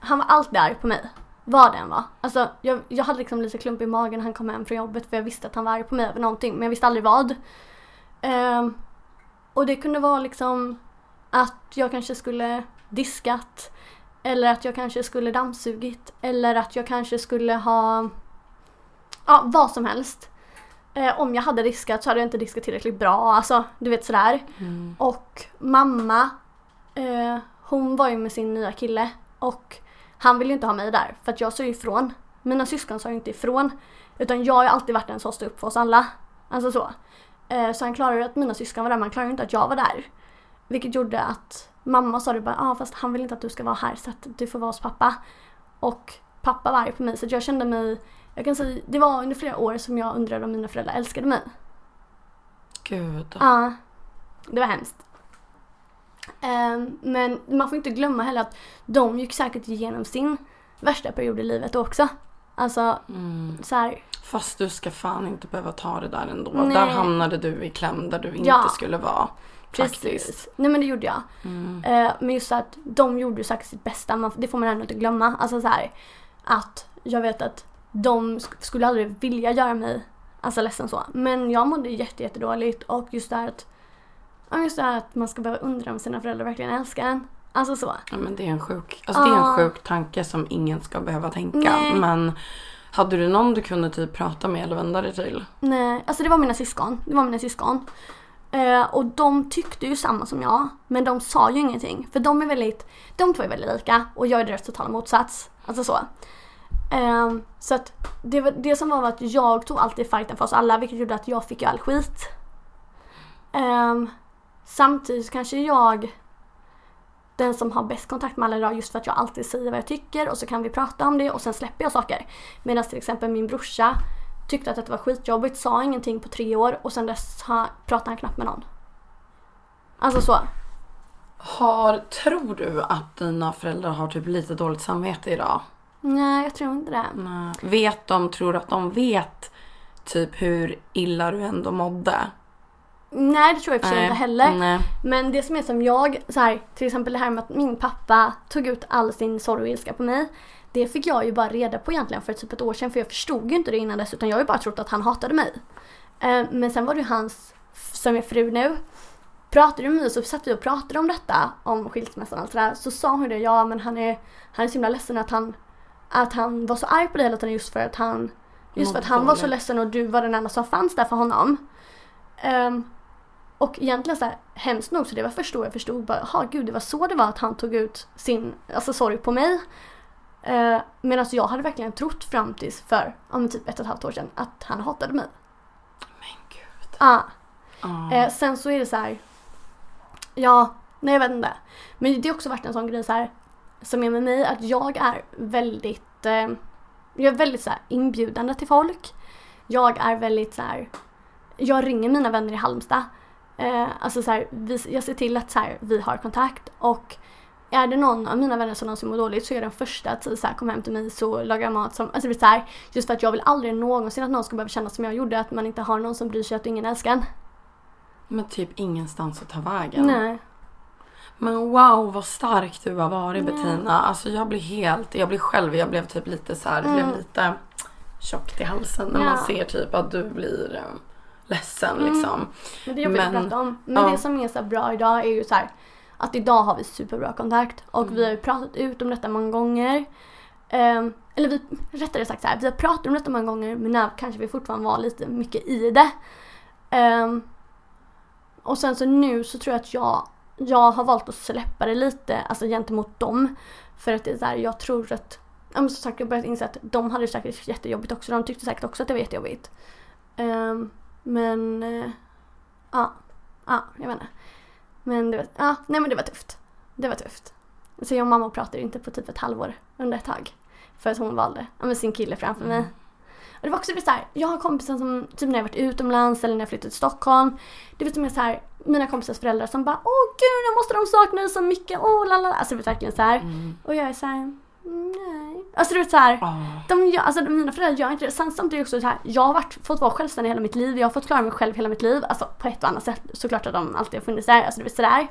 han var alltid arg på mig. Vad det än var. Alltså jag, jag hade liksom lite klump i magen när han kom hem från jobbet för jag visste att han var arg på mig över någonting men jag visste aldrig vad. Um, och det kunde vara liksom att jag kanske skulle diskat eller att jag kanske skulle dammsugit eller att jag kanske skulle ha ja, vad som helst. Eh, om jag hade diskat så hade jag inte diskat tillräckligt bra, alltså du vet sådär. Och mamma, eh, hon var ju med sin nya kille och han ville ju inte ha mig där för att jag sa ju ifrån. Mina syskon sa ju inte ifrån. Utan jag har ju alltid varit den som stod upp för oss alla. Alltså så. Eh, så han klarade ju att mina syskon var där men han klarade ju inte att jag var där. Vilket gjorde att mamma sa det bara, ja ah, fast han vill inte att du ska vara här så att du får vara hos pappa. Och pappa var arg på mig så jag kände mig, jag kan säga, det var under flera år som jag undrade om mina föräldrar älskade mig. Gud. Ja, det var hemskt. Ehm, men man får inte glömma heller att de gick säkert igenom sin värsta period i livet också. Alltså, så här, Fast du ska fan inte behöva ta det där ändå. Nej. Där hamnade du i kläm där du inte Ja. skulle vara. Faktiskt. Precis. Nej men det gjorde jag. Eh, men just så att de gjorde säkert sitt bästa. Man, det får man ändå inte glömma. Alltså så här, att jag vet att de sk- skulle aldrig vilja göra mig alltså, ledsen så. Men jag mådde jätte, jättedåligt och just det här att just det här att man ska behöva undra om sina föräldrar verkligen älskar en. Alltså så. Ja, men det är en sjuk, alltså det är en sjuk tanke som ingen ska behöva tänka. Nej. Men hade du någon du kunde typ prata med eller vända dig till? Nej, alltså det var mina syskon. Det var mina syskon. Eh, och de tyckte ju samma som jag. Men de sa ju ingenting. För de är väldigt, de två är väldigt lika. Och jag är deras totala motsats. Alltså så. Um, så att det, var, det som var var att jag tog alltid fighten för oss alla. Vilket gjorde att jag fick ju all skit. Um, samtidigt kanske jag den som har bäst kontakt med alla idag just för att jag alltid säger vad jag tycker och så kan vi prata om det och sen släpper jag saker. Medan till exempel min brorsa tyckte att det var skitjobbigt, sa ingenting på tre år och sen dess ha, pratade han knappt med någon. Alltså så. Har, tror du att dina föräldrar har typ lite dåligt samvete idag? Nej, jag tror inte det. Nej. Vet de, tror att de vet typ hur illa du ändå mådde? Nej, det tror jag i och för sig inte heller. Nej. Men det som är som jag, så här, till exempel det här med att min pappa tog ut all sin sorg och ilska på mig. Det fick jag ju bara reda på egentligen för typ ett år sedan för jag förstod ju inte det innan dess utan jag har ju bara trott att han hatade mig. Eh, Men sen var det ju hans, som är fru nu, pratade med mig så satt vi och pratade om detta, om skilsmässan och allt sådär. Så sa hon det, ja men han är, han är så himla ledsen att han, att han var så arg på dig hela tiden just för att han, just för att han var så ledsen och du var den enda som fanns där för honom. Ehm, och egentligen så här, hemskt nog så det var först då jag förstod bara, jaha gud det var så det var att han tog ut sin alltså, sorg på mig. Uh, Medan jag hade verkligen trott fram tills för om typ ett och ett halvt år sedan att han hatade mig. Men gud. Ja. Ja. Eh, sen så är det så här. Ja, nej jag vet inte. Men det har också varit en sån grej så här. Som är med mig att jag är väldigt. Eh, jag är väldigt så här inbjudande till folk. Jag är väldigt så här. Jag ringer mina vänner i Halmstad. Eh, alltså så här, vi, jag ser till att så här, vi har kontakt och är det någon av mina vänner som någonsin mår dåligt så är jag den första att så här, komma hem till mig så lagar jag mat som, alltså det så här, just för att jag vill aldrig någonsin att någon ska behöva känna som jag gjorde att man inte har någon som bryr sig att ingen älskar en. Men typ ingenstans att ta vägen. Nej. Men wow vad stark du har varit Bettina. Alltså jag blir helt, jag blir själv, jag blev typ lite så här, det blev lite tjockt i halsen när Mm. Ja. man ser typ att du blir eh, ledsen liksom. Men det är jobbigt att Men- prata om. Men ja. det som är så bra idag är ju så här att idag har vi superbra kontakt och Mm. vi har ju pratat ut om detta många gånger. Ehm, eller vi, rättare sagt så här, vi har pratat om detta många gånger men när kanske vi fortfarande var lite mycket i det. Ehm, och sen så nu så tror jag att jag, jag har valt att släppa det lite, alltså gentemot dem. För att det är så här, jag tror att, ja men som sagt jag har börjat inse att de hade det säkert jättejobbigt också. De tyckte säkert också att det var jättejobbigt. Um, men, uh, ja, ja, jag vet inte. Men det var, ja, nej men det var tufft. Det var tufft. Så jag och mamma pratade inte på typ ett halvår under ett tag. För att hon valde ja, men sin kille framför mig. Det var också det så här, jag har kompisar som typ när jag varit utomlands eller när jag flyttat till Stockholm. Det var som är så här, mina kompisars föräldrar som bara åh gud nu måste de sakna dig så mycket, åh la la la. Alltså det var verkligen så här. Och jag är så här, "Mm, nej. Alltså det var så här, de gör, alltså mina föräldrar gör inte det. Sen samtidigt också så här, jag har varit, fått vara självständig hela mitt liv. Jag har fått klara mig själv hela mitt liv. Alltså på ett och annat sätt. Såklart att de alltid har funnits där. Alltså det var sådär.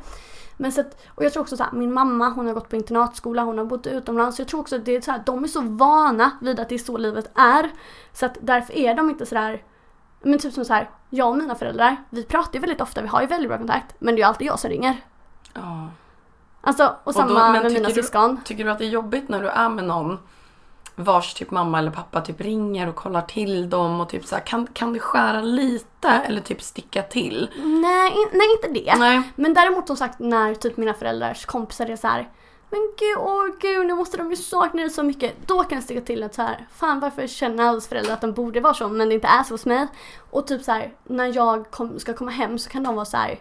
Men så att, och jag tror också så här, min mamma hon har gått på internatskola, hon har bott utomlands. Så jag tror också att det är så här, de är så vana vid att det är så livet är. Så att därför är de inte sådär men typ som så här, jag och mina föräldrar, vi pratar ju väldigt ofta, vi har ju väldigt bra kontakt. Men det är ju alltid jag som ringer. Ja. Alltså, och samma då- men med mina du- syskon. Tycker du att det är jobbigt när du är med någon vars typ mamma eller pappa typ ringer och kollar till dem och typ så här, kan, kan det skära lite eller typ sticka till? Nej, in, nej inte det. Nej. Men däremot som sagt när typ mina föräldrars kompisar är så här. Men gud, åh gud, nu måste de ju sakna dig så mycket. Då kan jag sticka till att så här, fan varför känner allas föräldrar att de borde vara så men det inte är så hos mig. Och typ så här, när jag kom, ska komma hem så kan de vara så här.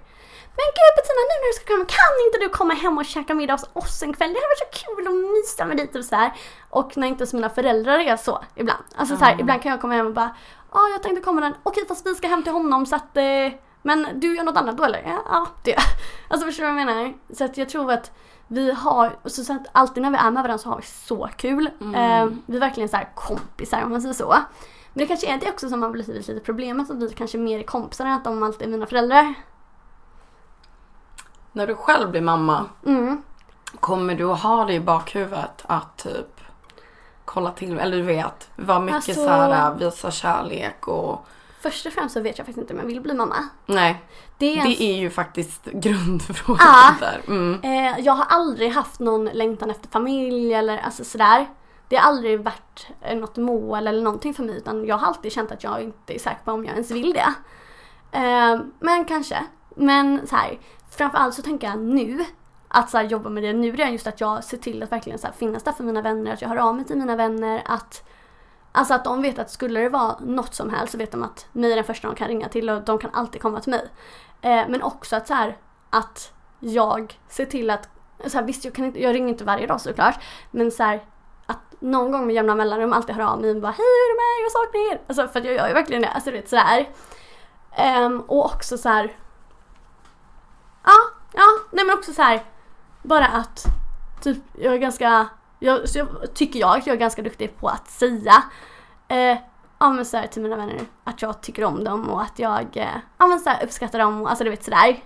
Men gud Bettina, nu när du ska komma, kan inte du komma hem och käka middag hos oss en kväll? Det hade varit så kul att mysa med dig typ så här. Och när inte ens mina föräldrar är så ibland. Alltså så här, ibland kan jag komma hem och bara, ja jag tänkte komma den, okej fast vi ska hem till honom så att eh, men du gör något annat då eller? Ja, ja det gör. Alltså förstår du vad jag menar? Så att jag tror att vi har, så, så att alltid när vi är med varandra så har vi så kul. Eh, vi är verkligen så här kompisar om man säger så. Men det kanske är det också som har blivit lite problemet, att vi kanske mer är kompisar än att de alltid är mina föräldrar. När du själv blir mamma, Mm. kommer du att ha det i bakhuvudet att typ kolla till, eller du vet, vara mycket Alltså- så här visa kärlek och Först och främst så vet jag faktiskt inte om jag vill bli mamma. nej. Det är, en- Det är ju faktiskt grundfrågan Ja. där. Mm. Eh, jag har aldrig haft någon längtan efter familj eller alltså sådär. Det har aldrig varit eh, något mål eller någonting för mig utan jag har alltid känt att jag inte är säker på om jag ens vill det. Eh, men kanske. Men så här, framförallt så tänker jag nu att så här, jobba med det nu redan. just att jag ser till att verkligen så här, finnas där för mina vänner, att jag hör av mig till mina vänner, att Alltså att de vet att skulle det vara något som helst så vet de att mig är den första de kan ringa till och de kan alltid komma till mig. Eh, men också att så här, att jag ser till att, så här, visst jag, kan inte, jag ringer inte varje dag såklart, men så här, att någon gång med jämna mellanrum alltid höra av mig och bara hej hur är det med er? Jag saknar er! Alltså för att jag gör ju verkligen det, alltså du vet sådär. Ehm, och också så här. Ja, ja, nej men också så här. Bara att typ jag är ganska, jag, så jag tycker jag att jag är ganska duktig på att säga eh, ja men så här, till mina vänner att jag tycker om dem och att jag eh, ja, men så här, uppskattar dem och alltså du vet sådär.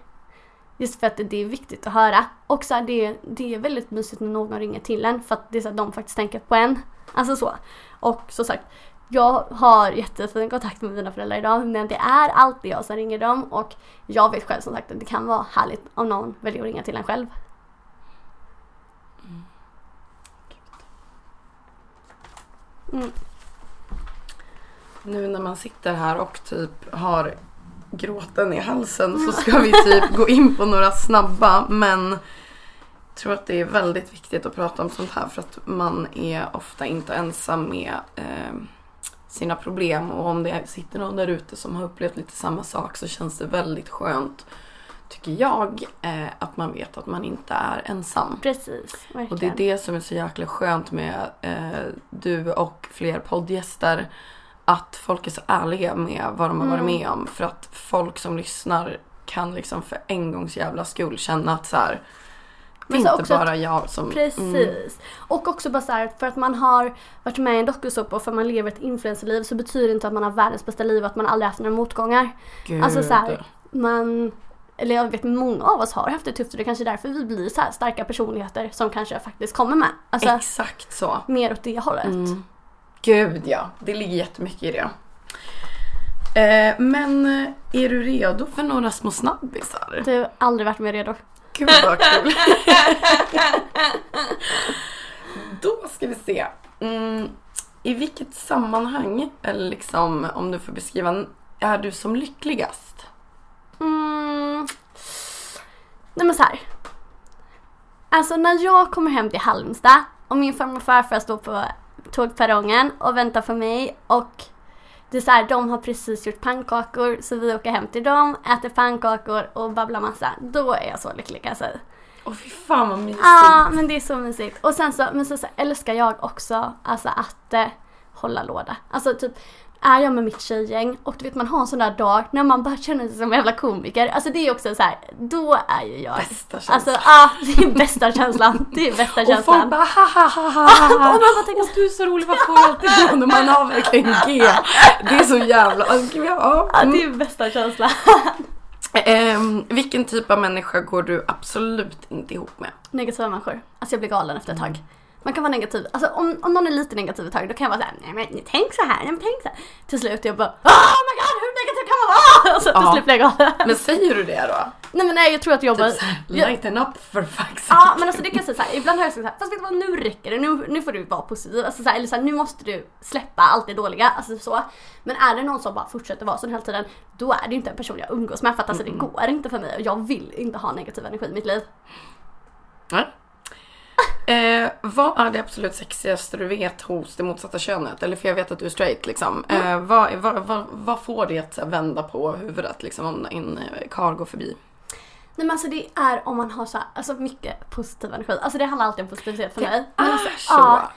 Just för att det är viktigt att höra. Och så här, det, det är väldigt mysigt när någon ringer till en för att det är så att de faktiskt tänker på en. Alltså så. Och som sagt, jag har jättefin kontakt med mina föräldrar idag men det är alltid jag som ringer dem och jag vet själv som sagt att det kan vara härligt om någon väljer att ringa till en själv. Mm. Nu när man sitter här och typ har gråten i halsen så ska vi typ gå in på några snabba men jag tror att det är väldigt viktigt att prata om sånt här för att man är ofta inte ensam med eh, sina problem och om det sitter någon där ute som har upplevt lite samma sak så känns det väldigt skönt tycker jag eh, att man vet att man inte är ensam. Precis, verkligen. Och det är det som är så jäkla skönt med eh, du och fler poddgäster. Att folk är så ärliga med vad de har varit Mm. med om. För att folk som lyssnar kan liksom för en gångs jävla skull känna att så här, det är inte också bara jag som... Precis. Mm, Och också bara så här, för att man har varit med i en dokusåpa och för att man lever ett influencerliv så betyder det inte att man har världens bästa liv och att man aldrig haft några motgångar. gud. Alltså så här, man, eller jag vet många av oss har haft det tufft och det är kanske är därför vi blir så starka personligheter som kanske faktiskt kommer med. Alltså Exakt så. mer åt det hållet. Mm. Gud ja, det ligger jättemycket i det. Eh, men eh, är du redo för några små snabbisar? Du har aldrig varit mer redo. Gud vad kul. Då ska vi se. Mm, I vilket sammanhang, eller liksom om du får beskriva, är du som lyckligast? Mm. Nej men så här. Alltså när jag kommer hem till Halmstad och min farmor och farfar står på tågperrongen och väntar på mig och det är så här, de har precis gjort pannkakor så vi åker hem till dem, äter pannkakor och babblar massa. Då är jag så lycklig kan jag säga. Åh fy fan vad mysigt. Ja, men det är så mysigt. Och sen så, men så, så älskar jag också alltså att eh, hålla låda. Alltså typ är jag med mitt tjejgäng och du vet man har en sån där dag när man bara känner sig som en jävla komiker. Alltså det är också så här, då är ju jag. Bästa känslan. Alltså ja, det är bästa känslan. Det är bästa Och folk känslan. bara ha ha ha ha Och man bara tänker Åh, du är så rolig, vad får jag alltid gå när man har verkligen G? Det är så jävla... Alltså, ja. Ja, Mm. det är bästa känslan. Ehm, vilken typ av människa går du absolut inte ihop med? Negativa människor. Alltså jag blir galen efter ett tag. Man kan vara negativ. Alltså om, om någon är lite negativ ett tag då kan jag vara såhär, nej men tänk så här, nej men tänk så här. Till slut jag bara, oh my god hur negativ kan man vara? Och så till slut blir jag galen. Men säger du det då? Nej men nej jag tror att jag bara... Typ såhär, lighten up for fuck's sake. Ja men alltså det kan jag säga såhär, ibland har jag sagt såhär, fast vet du vad nu räcker det, nu, nu får du vara positiv. Alltså såhär, eller såhär, nu måste du släppa allt det dåliga. Alltså så. Men är det någon som bara fortsätter vara sån hela tiden, då är det inte en person jag umgås med för att alltså det går inte för mig och jag vill inte ha negativ energi i mitt liv. Nej. Eh, vad är det absolut sexigaste du vet hos det motsatta könet? Eller för jag vet att du är straight liksom. Eh, vad, vad, vad, vad får det att vända på huvudet liksom om en karl går förbi? Nej men alltså det är om man har så här, alltså mycket positiv energi. Alltså det handlar alltid om positivitet för Det mig. är alltså, så. Ja,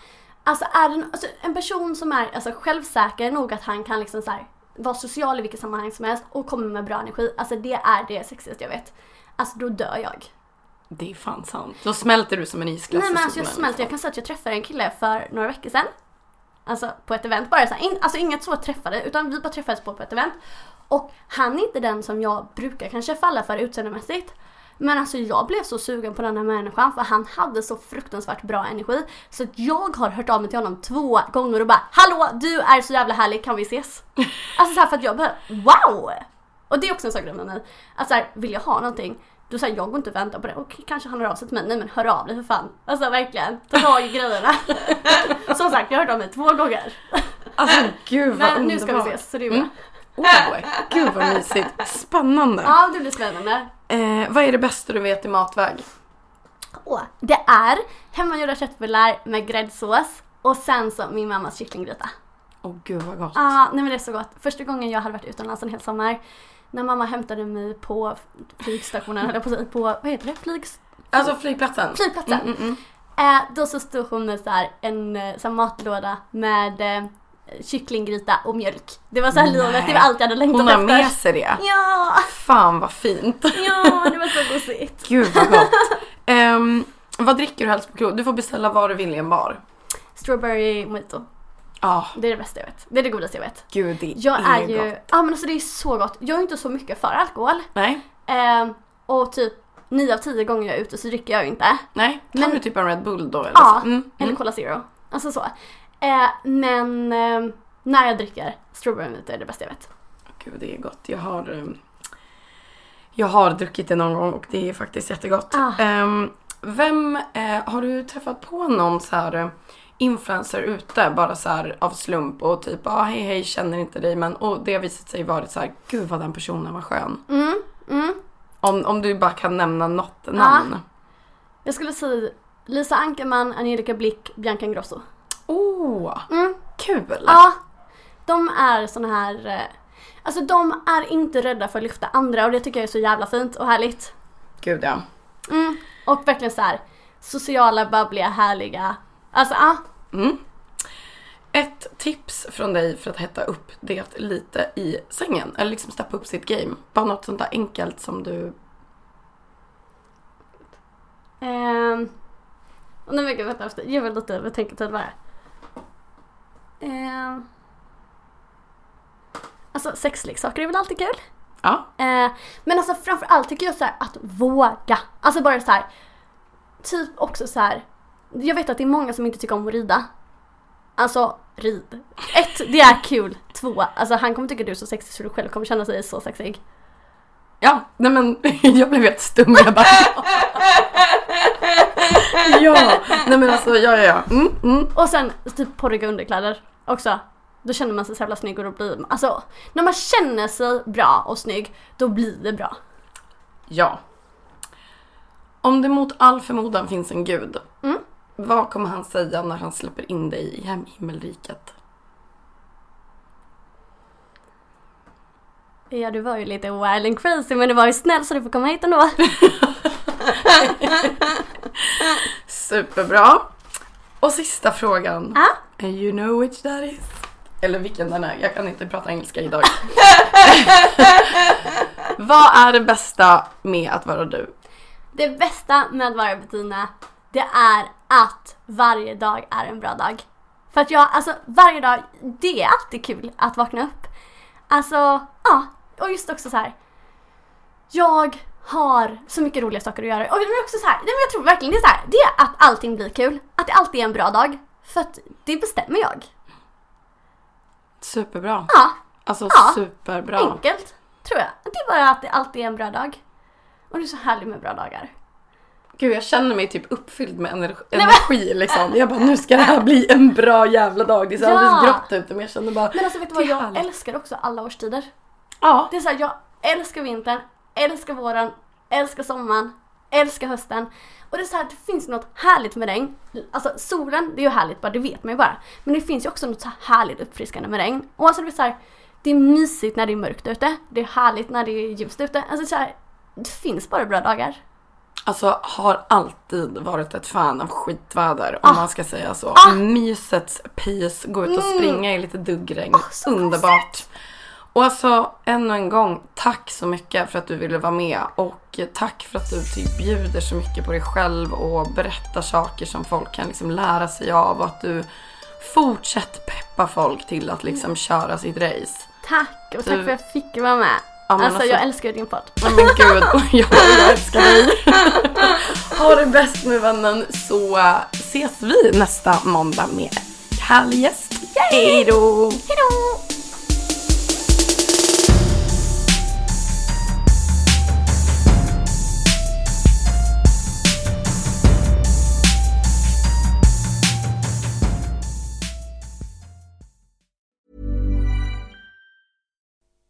alltså är det alltså, en person som är alltså, självsäker nog att han kan liksom så här, vara social i vilket sammanhang som helst och kommer med bra energi. Alltså det är det sexigaste jag vet. Alltså då dör jag. Det är fan sant. Då smälter du som en isglass Nej men alltså jag solen, smälter. Jag liksom. kan säga att jag träffade en kille för några veckor sedan. Alltså på ett event bara så här, in, Alltså inget så träffade utan vi bara träffades på, på ett event. Och han är inte den som jag brukar kanske falla för utseendemässigt. Men alltså jag blev så sugen på den här människan för han hade så fruktansvärt bra energi. Så jag har hört av mig till honom två gånger och bara Hallå du är så jävla härlig, kan vi ses? Alltså så här för att jag bara wow! Och det är också en sak med mig. Att så här, vill jag ha någonting då säger jag går inte och väntar på det. Och kanske han hör av sig till mig. Nej men hör av dig för fan. Alltså verkligen. Ta tag i grejerna. Som sagt, jag har hört av mig två gånger. Alltså gud vad Men underbart. nu ska vi ses så det är bra. Mm. Oh, gud vad mysigt. Spännande. Ja, det blir spännande. Eh, vad är det bästa du vet i matväg? Åh, det är hemmagjorda köttbullar med gräddsås och sen så min mammas kycklinggryta. Åh gud vad gott. Ja, nej men det är så gott. Första gången jag hade varit utomlands en hel sommar. När mamma hämtade mig på flygstationen, höll jag på på, vad heter det? Flygs... Alltså flygplatsen. Flygplatsen. Mm, mm, Eh, då så stod hon med så här, en eh, så här matlåda med eh, kycklinggryta och mjölk. Det var så här livet, det var allt jag hade längtat Hon har efter. med sig det. Ja, Fan vad fint. ja, det var så gosigt. Gud vad gott. Ehm, vad dricker du helst på krog? Du får beställa vad du vill i en bar. Strawberry mojito. Ja, Det är det bästa jag vet. Det är det godaste jag vet. gud det Jag är, är ju, gott. ja men alltså det är så gott. Jag är inte så mycket för alkohol. Nej, Eh, och typ 9 av 10 gånger jag är ute så dricker jag ju inte. nej. Tar Men- du typ en Red Bull då eller Ja, så? Mm, eller mm. Cola Zero. Alltså så. Eh, men eh, när jag dricker strawberry är det bästa jag vet. Gud det är gott. Jag har, ehm, jag har druckit det någon gång och det är faktiskt jättegott. Ah. Ehm, vem, eh, har du träffat på någon så här influencer ute bara så här av slump och typ ah, hej hej känner inte dig men och det har visat sig vara så här gud vad den personen var skön. Mm, mm. Om, om du bara kan nämna något namn. Jag skulle säga Lisa Ankerman, Angelica Blick, Bianca Ingrosso. Oh, Mm. kul! Ja, de är såna här... eh, Alltså de är inte rädda för att lyfta andra och det tycker jag är så jävla fint och härligt. Gud ja. Mm. Och verkligen så här sociala, babbliga, härliga. Alltså ja. Mm. Ett tips från dig för att hetta upp det lite i sängen. Eller liksom steppa upp sitt game. Bara något sånt där enkelt som du... Och nu vill jag vänta efter. Ge mig lite betänketid bara. Ehm, alltså sexleksaker är väl alltid kul? Ja. Eh, men alltså framförallt tycker jag så här att våga. Alltså bara så här. Typ också så här. Jag vet att det är många som inte tycker om att rida. Alltså rid. Ett, det är kul. Två, alltså han kommer tycka du är så sexig så du själv kommer känna dig så sexig. Ja, nej men jag blev helt stum. Jag bara... ja, nej men alltså ja, ja, ja. Mm, mm. Och sen typ porriga underkläder också. Då känner man sig så jävla snygg och då blir alltså när man känner sig bra och snygg då blir det bra. Ja. Om det mot all förmodan finns en gud, Mm. Vad kommer han säga när han släpper in dig i himmelriket? Ja du var ju lite wild and crazy men du var ju snäll så du får komma hit ändå. Superbra. Och sista frågan. Ja. And you know which that is? Eller vilken den är. Jag kan inte prata engelska idag. Vad är det bästa med att vara du? Det bästa med att vara Bettina, det är att varje dag är en bra dag. För att jag, alltså varje dag, det är alltid kul att vakna upp. Alltså, ja, och just också så här. Jag har så mycket roliga saker att göra. Och det är också så här, nej, men jag tror verkligen det är så här, det är att allting blir kul. Att det alltid är en bra dag. För att det bestämmer jag. Superbra. Ja, Alltså Ja. superbra. enkelt. Tror jag. Det är bara att det alltid är en bra dag. Och det är så härligt med bra dagar. Gud jag känner mig typ uppfylld med energi, energi liksom. Jag bara nu ska det här bli en bra jävla dag. Det är så Ja. alldeles grått ute men jag känner bara Men alltså vet du vad, jag härligt. älskar också alla årstider. Ja. Det är så här, jag älskar vintern, älskar våren, älskar sommaren, älskar hösten. Och det är så här, det finns något härligt med regn. Alltså solen, det är ju härligt bara, det vet man ju bara. Men det finns ju också något så här härligt uppfriskande med regn. Och alltså det är så här, det är mysigt när det är mörkt ute. Det är härligt när det är ljust ute. Alltså så här, det finns bara bra dagar. Alltså har alltid varit ett fan av skitväder Ah. om man ska säga så. Mysets pis, gå ut och springa i lite duggregn. Mm. så Underbart. Och alltså ännu en gång, tack så mycket för att du ville vara med. Och tack för att du typ bjuder så mycket på dig själv och berättar saker som folk kan liksom lära sig av. Och att du fortsätter peppa folk till att liksom köra sitt race. Tack och tack Du- för att jag fick vara med. Men alltså, alltså- jag älskar din podd. Nej men gud, jag, jag älskar dig. ha det bäst med vännen så ses vi nästa måndag med en härlig gäst. Hej då! Hejdå!